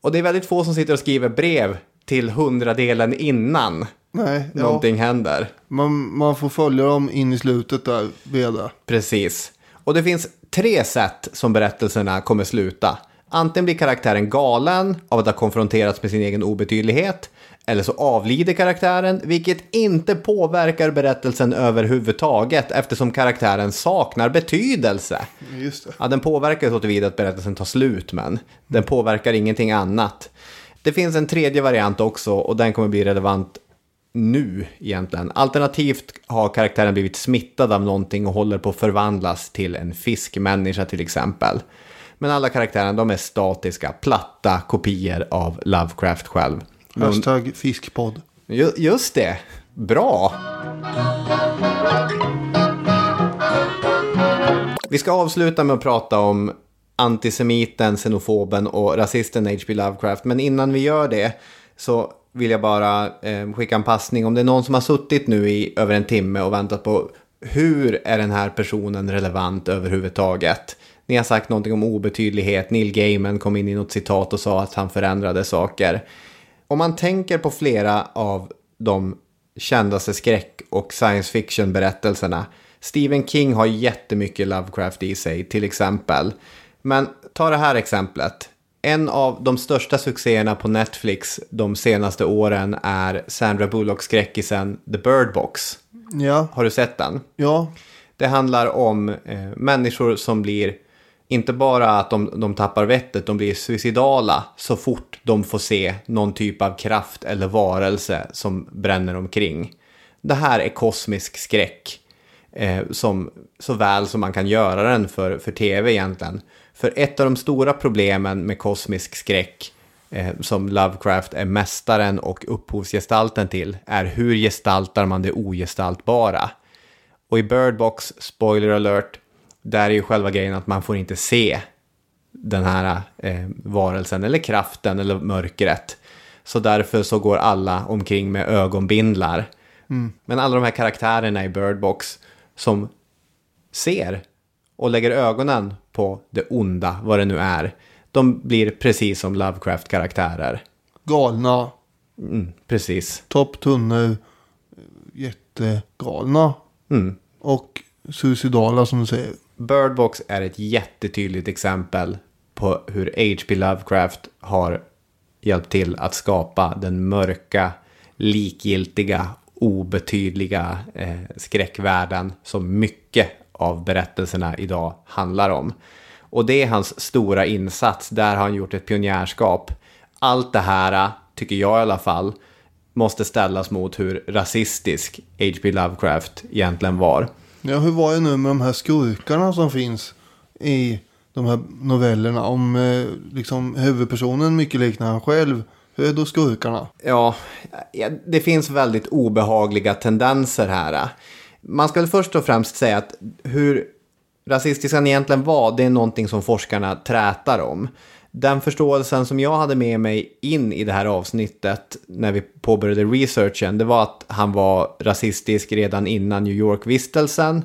Och det är väldigt få som sitter och skriver brev till hundradelen innan Nej, ja. någonting händer. Man, man får följa dem in i slutet där, Veda. Precis. Och det finns tre sätt som berättelserna kommer sluta. Antingen blir karaktären galen av att ha konfronterats med sin egen obetydlighet. Eller så avlider karaktären, vilket inte påverkar berättelsen överhuvudtaget eftersom karaktären saknar betydelse. Just det. Ja, den påverkar så tillvida att berättelsen tar slut, men den påverkar ingenting annat. Det finns en tredje variant också och den kommer bli relevant nu egentligen. Alternativt har karaktären blivit smittad av någonting och håller på att förvandlas till en fiskmänniska till exempel. Men alla karaktärerna de är statiska, platta kopior av Lovecraft själv. Hashtag fiskpodd. Ju- Just det, bra. Vi ska avsluta med att prata om antisemiten, xenofoben och rasisten H.P. Lovecraft. Men innan vi gör det så vill jag bara eh, skicka en passning. Om det är någon som har suttit nu i över en timme och väntat på hur är den här personen relevant överhuvudtaget? Ni har sagt någonting om obetydlighet. Neil Gaiman kom in i något citat och sa att han förändrade saker. Om man tänker på flera av de kändaste skräck och science fiction berättelserna. Stephen King har jättemycket Lovecraft i sig till exempel. Men ta det här exemplet. En av de största succéerna på Netflix de senaste åren är Sandra Bullocks skräckisen The Bird Box. Ja, Har du sett den? ja, Det handlar om eh, människor som blir, inte bara att de, de tappar vettet, de blir suicidala så fort de får se någon typ av kraft eller varelse som bränner omkring. Det här är kosmisk skräck. Eh, som, så väl som man kan göra den för, för tv egentligen. För ett av de stora problemen med kosmisk skräck eh, som Lovecraft är mästaren och upphovsgestalten till är hur gestaltar man det ogestaltbara. Och i Bird Box, spoiler alert, där är ju själva grejen att man får inte se den här eh, varelsen eller kraften eller mörkret. Så därför så går alla omkring med ögonbindlar. Men alla de här karaktärerna i Bird Box som ser och lägger ögonen på det onda, vad det nu är, de blir precis som Lovecraft-karaktärer. galna, Mm, precis. topptunnor, jättegalna Mm. och suicidala som du säger. Bird Box är ett jättetydligt exempel på hur H.P. Lovecraft har hjälpt till att skapa den mörka, likgiltiga, obetydliga eh, skräckvärlden som mycket av berättelserna idag handlar om. Och det är hans stora insats, där har han gjort ett pionjärskap. Allt det här, tycker jag i alla fall, måste ställas mot hur rasistisk H.P. Lovecraft egentligen var. Ja, hur var det nu med de här skurkarna som finns i de här novellerna? Om eh, liksom huvudpersonen mycket liknar han själv. Hur är då skurkarna? Ja, ja, det finns väldigt obehagliga tendenser här. Man ska väl först och främst säga att hur rasistisk han egentligen var, det är någonting som forskarna trätar om. Den förståelsen som jag hade med mig in i det här avsnittet när vi påbörjade researchen, det var att han var rasistisk redan innan New York-vistelsen.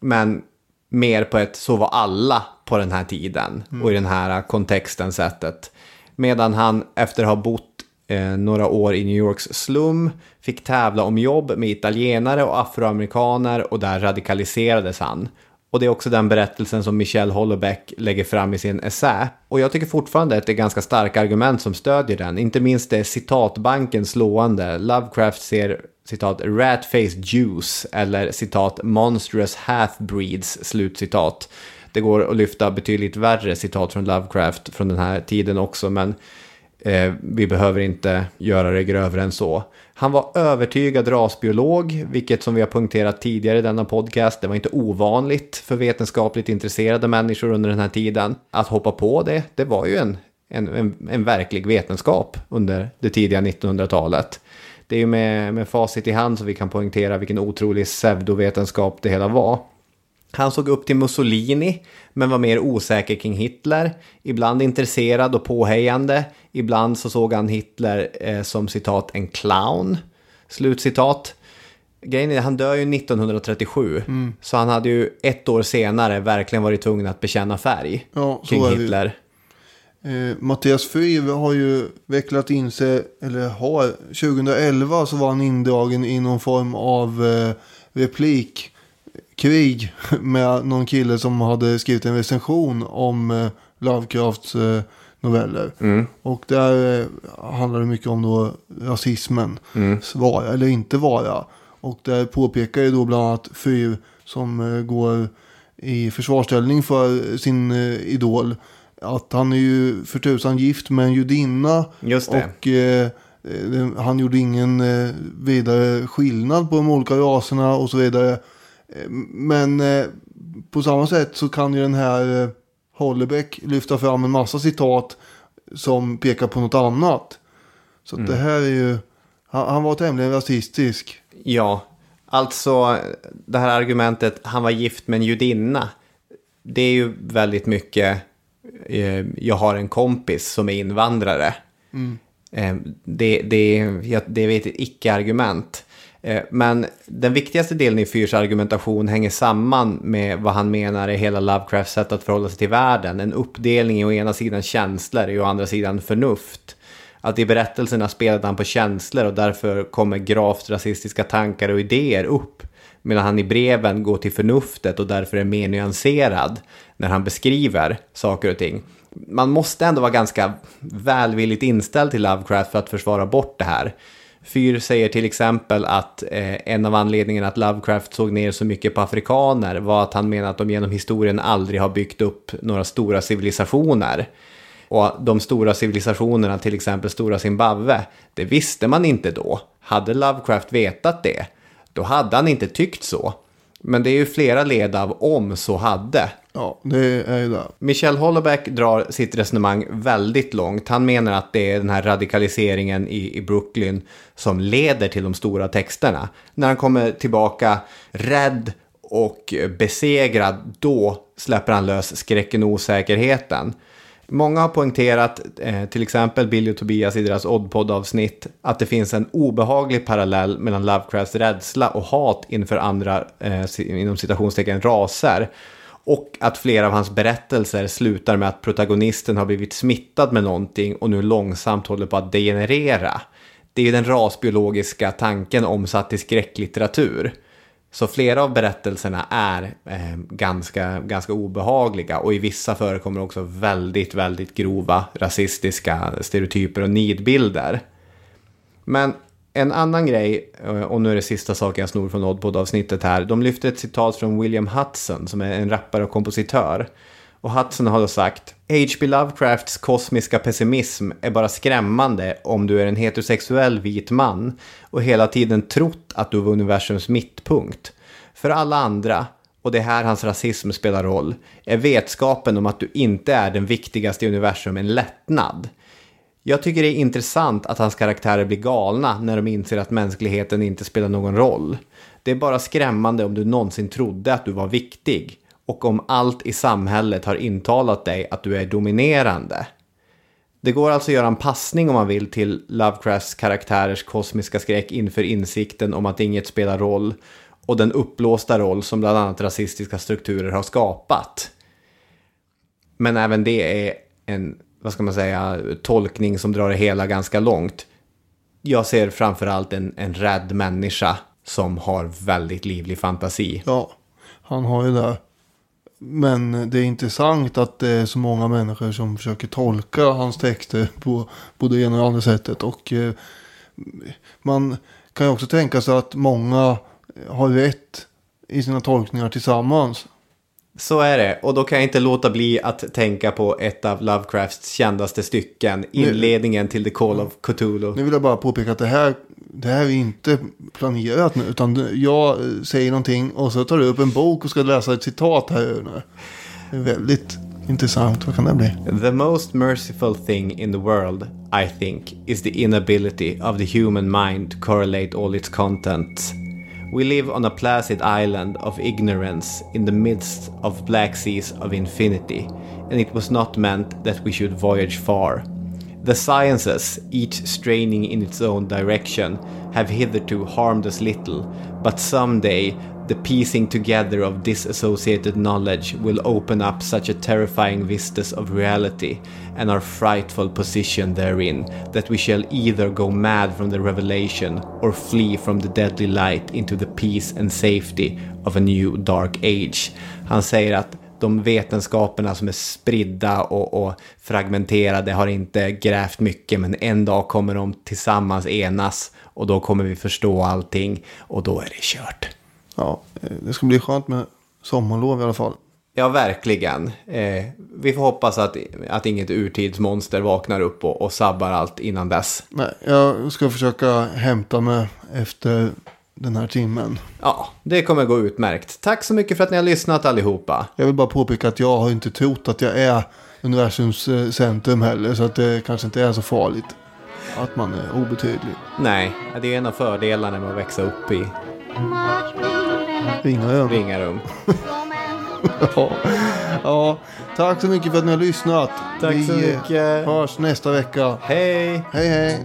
Men mer på ett så var alla på den här tiden och i den här kontexten sättet. Medan han efter att ha bott eh, några år i New Yorks slum fick tävla om jobb med italienare och afroamerikaner och där radikaliserades han. Och det är också den berättelsen som Michelle Hollebeck lägger fram i sin essä. Och jag tycker fortfarande att det är ganska starka argument som stödjer den. Inte minst är citatbanken slående. Lovecraft ser citat rat-faced Jews eller citat monstrous half-breeds slutcitat. Det går att lyfta betydligt värre citat från Lovecraft från den här tiden också, men eh, vi behöver inte göra det grövre än så. Han var övertygad rasbiolog, vilket som vi har punkterat tidigare i denna podcast, det var inte ovanligt för vetenskapligt intresserade människor under den här tiden. Att hoppa på det, det var ju en, en, en, en verklig vetenskap under det tidiga 1900-talet. Det är ju med, med facit i hand som vi kan poängtera vilken otrolig pseudovetenskap det hela var. Han såg upp till Mussolini, men var mer osäker kring Hitler. Ibland intresserad och påhejande. Ibland så såg han Hitler eh, som citat en clown. Slutcitat. Grejen är, han dör ju 1937. Så han hade ju ett år senare verkligen varit tvungen att bekänna färg Ja, kring. Hitler. Eh, Mattias Fyr har ju vecklat in sig, eller har, 2011 så var han indragen i någon form av eh, replikkrig med någon kille som hade skrivit en recension om eh, Lovecrafts eh, noveller. Och där eh, handlar det mycket om då rasismen, vara eller inte vara. Och där påpekar ju då bland annat Fyr som går i försvarsställning för sin idol. Att han är ju för tusan gift med en judinna. Just det. Och eh, han gjorde ingen vidare skillnad på de olika raserna och så vidare. Men eh, på samma sätt så kan ju den här eh, Hollebeck lyfta fram en massa citat som pekar på något annat. Så att det här är ju, han, han var tämligen rasistisk. Ja, alltså det här argumentet, han var gift med en judinna. Det är ju väldigt mycket, eh, jag har en kompis som är invandrare. Eh, det, det, ja, det är ett icke-argument. Eh, men den viktigaste delen i Fyrs argumentation hänger samman med vad han menar är hela Lovecrafts sätt att förhålla sig till världen. En uppdelning i å ena sidan känslor och å andra sidan förnuft. Att i berättelserna spelade han på känslor och därför kommer gravt rasistiska tankar och idéer upp. Medan han i breven går till förnuftet och därför är mer nyanserad när han beskriver saker och ting. Man måste ändå vara ganska välvilligt inställd till Lovecraft för att försvara bort det här. Fyr säger till exempel att eh, en av anledningarna att Lovecraft såg ner så mycket på afrikaner var att han menar att de genom historien aldrig har byggt upp några stora civilisationer. Och de stora civilisationerna, till exempel stora Zimbabwe, det visste man inte då. Hade Lovecraft vetat det, då hade han inte tyckt så. Men det är ju flera led av om så hade. Ja, det är ju det. Michel Houellebecq drar sitt resonemang väldigt långt. Han menar att det är den här radikaliseringen i, i Brooklyn som leder till de stora texterna. När han kommer tillbaka rädd och besegrad, då släpper han lös skräcken och osäkerheten. Många har poängterat, eh, till exempel Billy och Tobias i deras Oddpod-avsnitt, att det finns en obehaglig parallell mellan Lovecrafts rädsla och hat inför andra, eh, inom citationstecken, raser. Och att flera av hans berättelser slutar med att protagonisten har blivit smittad med någonting och nu långsamt håller på att degenerera. Det är ju den rasbiologiska tanken omsatt i skräcklitteratur. Så flera av berättelserna är eh, ganska, ganska obehagliga och i vissa förekommer också väldigt, väldigt grova rasistiska stereotyper och nidbilder. Men en annan grej, eh, och nu är det sista saken jag snor från Oddpod-avsnittet här. De lyfter ett citat från William Hudson som är en rappare och kompositör. Och Hudson har då sagt H.P. Lovecrafts kosmiska pessimism är bara skrämmande om du är en heterosexuell vit man och hela tiden trott att du var universums mittpunkt. För alla andra, och det är här hans rasism spelar roll, är vetskapen om att du inte är den viktigaste i universum en lättnad. Jag tycker det är intressant att hans karaktärer blir galna när de inser att mänskligheten inte spelar någon roll. Det är bara skrämmande om du någonsin trodde att du var viktig och om allt i samhället har intalat dig att du är dominerande. Det går alltså att göra en passning om man vill till Lovecrafts karaktärers kosmiska skräck inför insikten om att inget spelar roll och den uppblåsta roll som bland annat rasistiska strukturer har skapat. Men även det är en, vad ska man säga, tolkning som drar det hela ganska långt. Jag ser framförallt en, en rädd människa som har väldigt livlig fantasi. Ja, han har ju det. Men det är intressant att det är så många människor som försöker tolka hans texter på både det ena och det andra sättet. Och eh, man kan ju också tänka sig att många har rätt i sina tolkningar tillsammans. Så är det, och då kan jag inte låta bli att tänka på ett av Lovecrafts kändaste stycken, inledningen till The Call of Cthulhu. Nu vill jag bara påpeka att det här, det här är inte planerat nu. Utan jag eh, säger någonting och så tar du upp en bok och ska läsa ett citat här nu. Det är väldigt intressant. Vad kan det bli? The most merciful thing in the world, I think, is the inability of the human mind to correlate all its contents. Mm. We live on a placid island of ignorance in the midst of black seas of infinity, and it was not meant that we should voyage far. The sciences, each straining in its own direction, have hitherto harmed us little, but someday the piecing together of disassociated knowledge will open up such a terrifying vistas of reality and our frightful position therein that we shall either go mad from the revelation or flee from the deadly light into the peace and safety of a new dark age. Han säger att de vetenskaperna som är spridda och, och, fragmenterade har inte grävt mycket men en dag kommer de tillsammans enas och då kommer vi förstå allting och då är det kört. Ja, eh, det ska bli skönt med sommarlov i alla fall. Ja, verkligen. Eh, vi får hoppas att, att inget urtidsmonster vaknar upp och, och sabbar allt innan dess. Nej, jag ska försöka hämta mig efter den här timmen. Ja, det kommer gå utmärkt. Tack så mycket för att ni har lyssnat allihopa. Jag vill bara påpeka att jag har inte trott att jag är universums eh, centrum heller. Så att det kanske inte är så farligt att man är obetydlig. Nej, det är en av fördelarna med att växa upp i Ringarum. Ringarum. ja. ja, tack så mycket för att ni har lyssnat. Tack Vi så mycket. hörs nästa vecka. Hej! Hej, hej.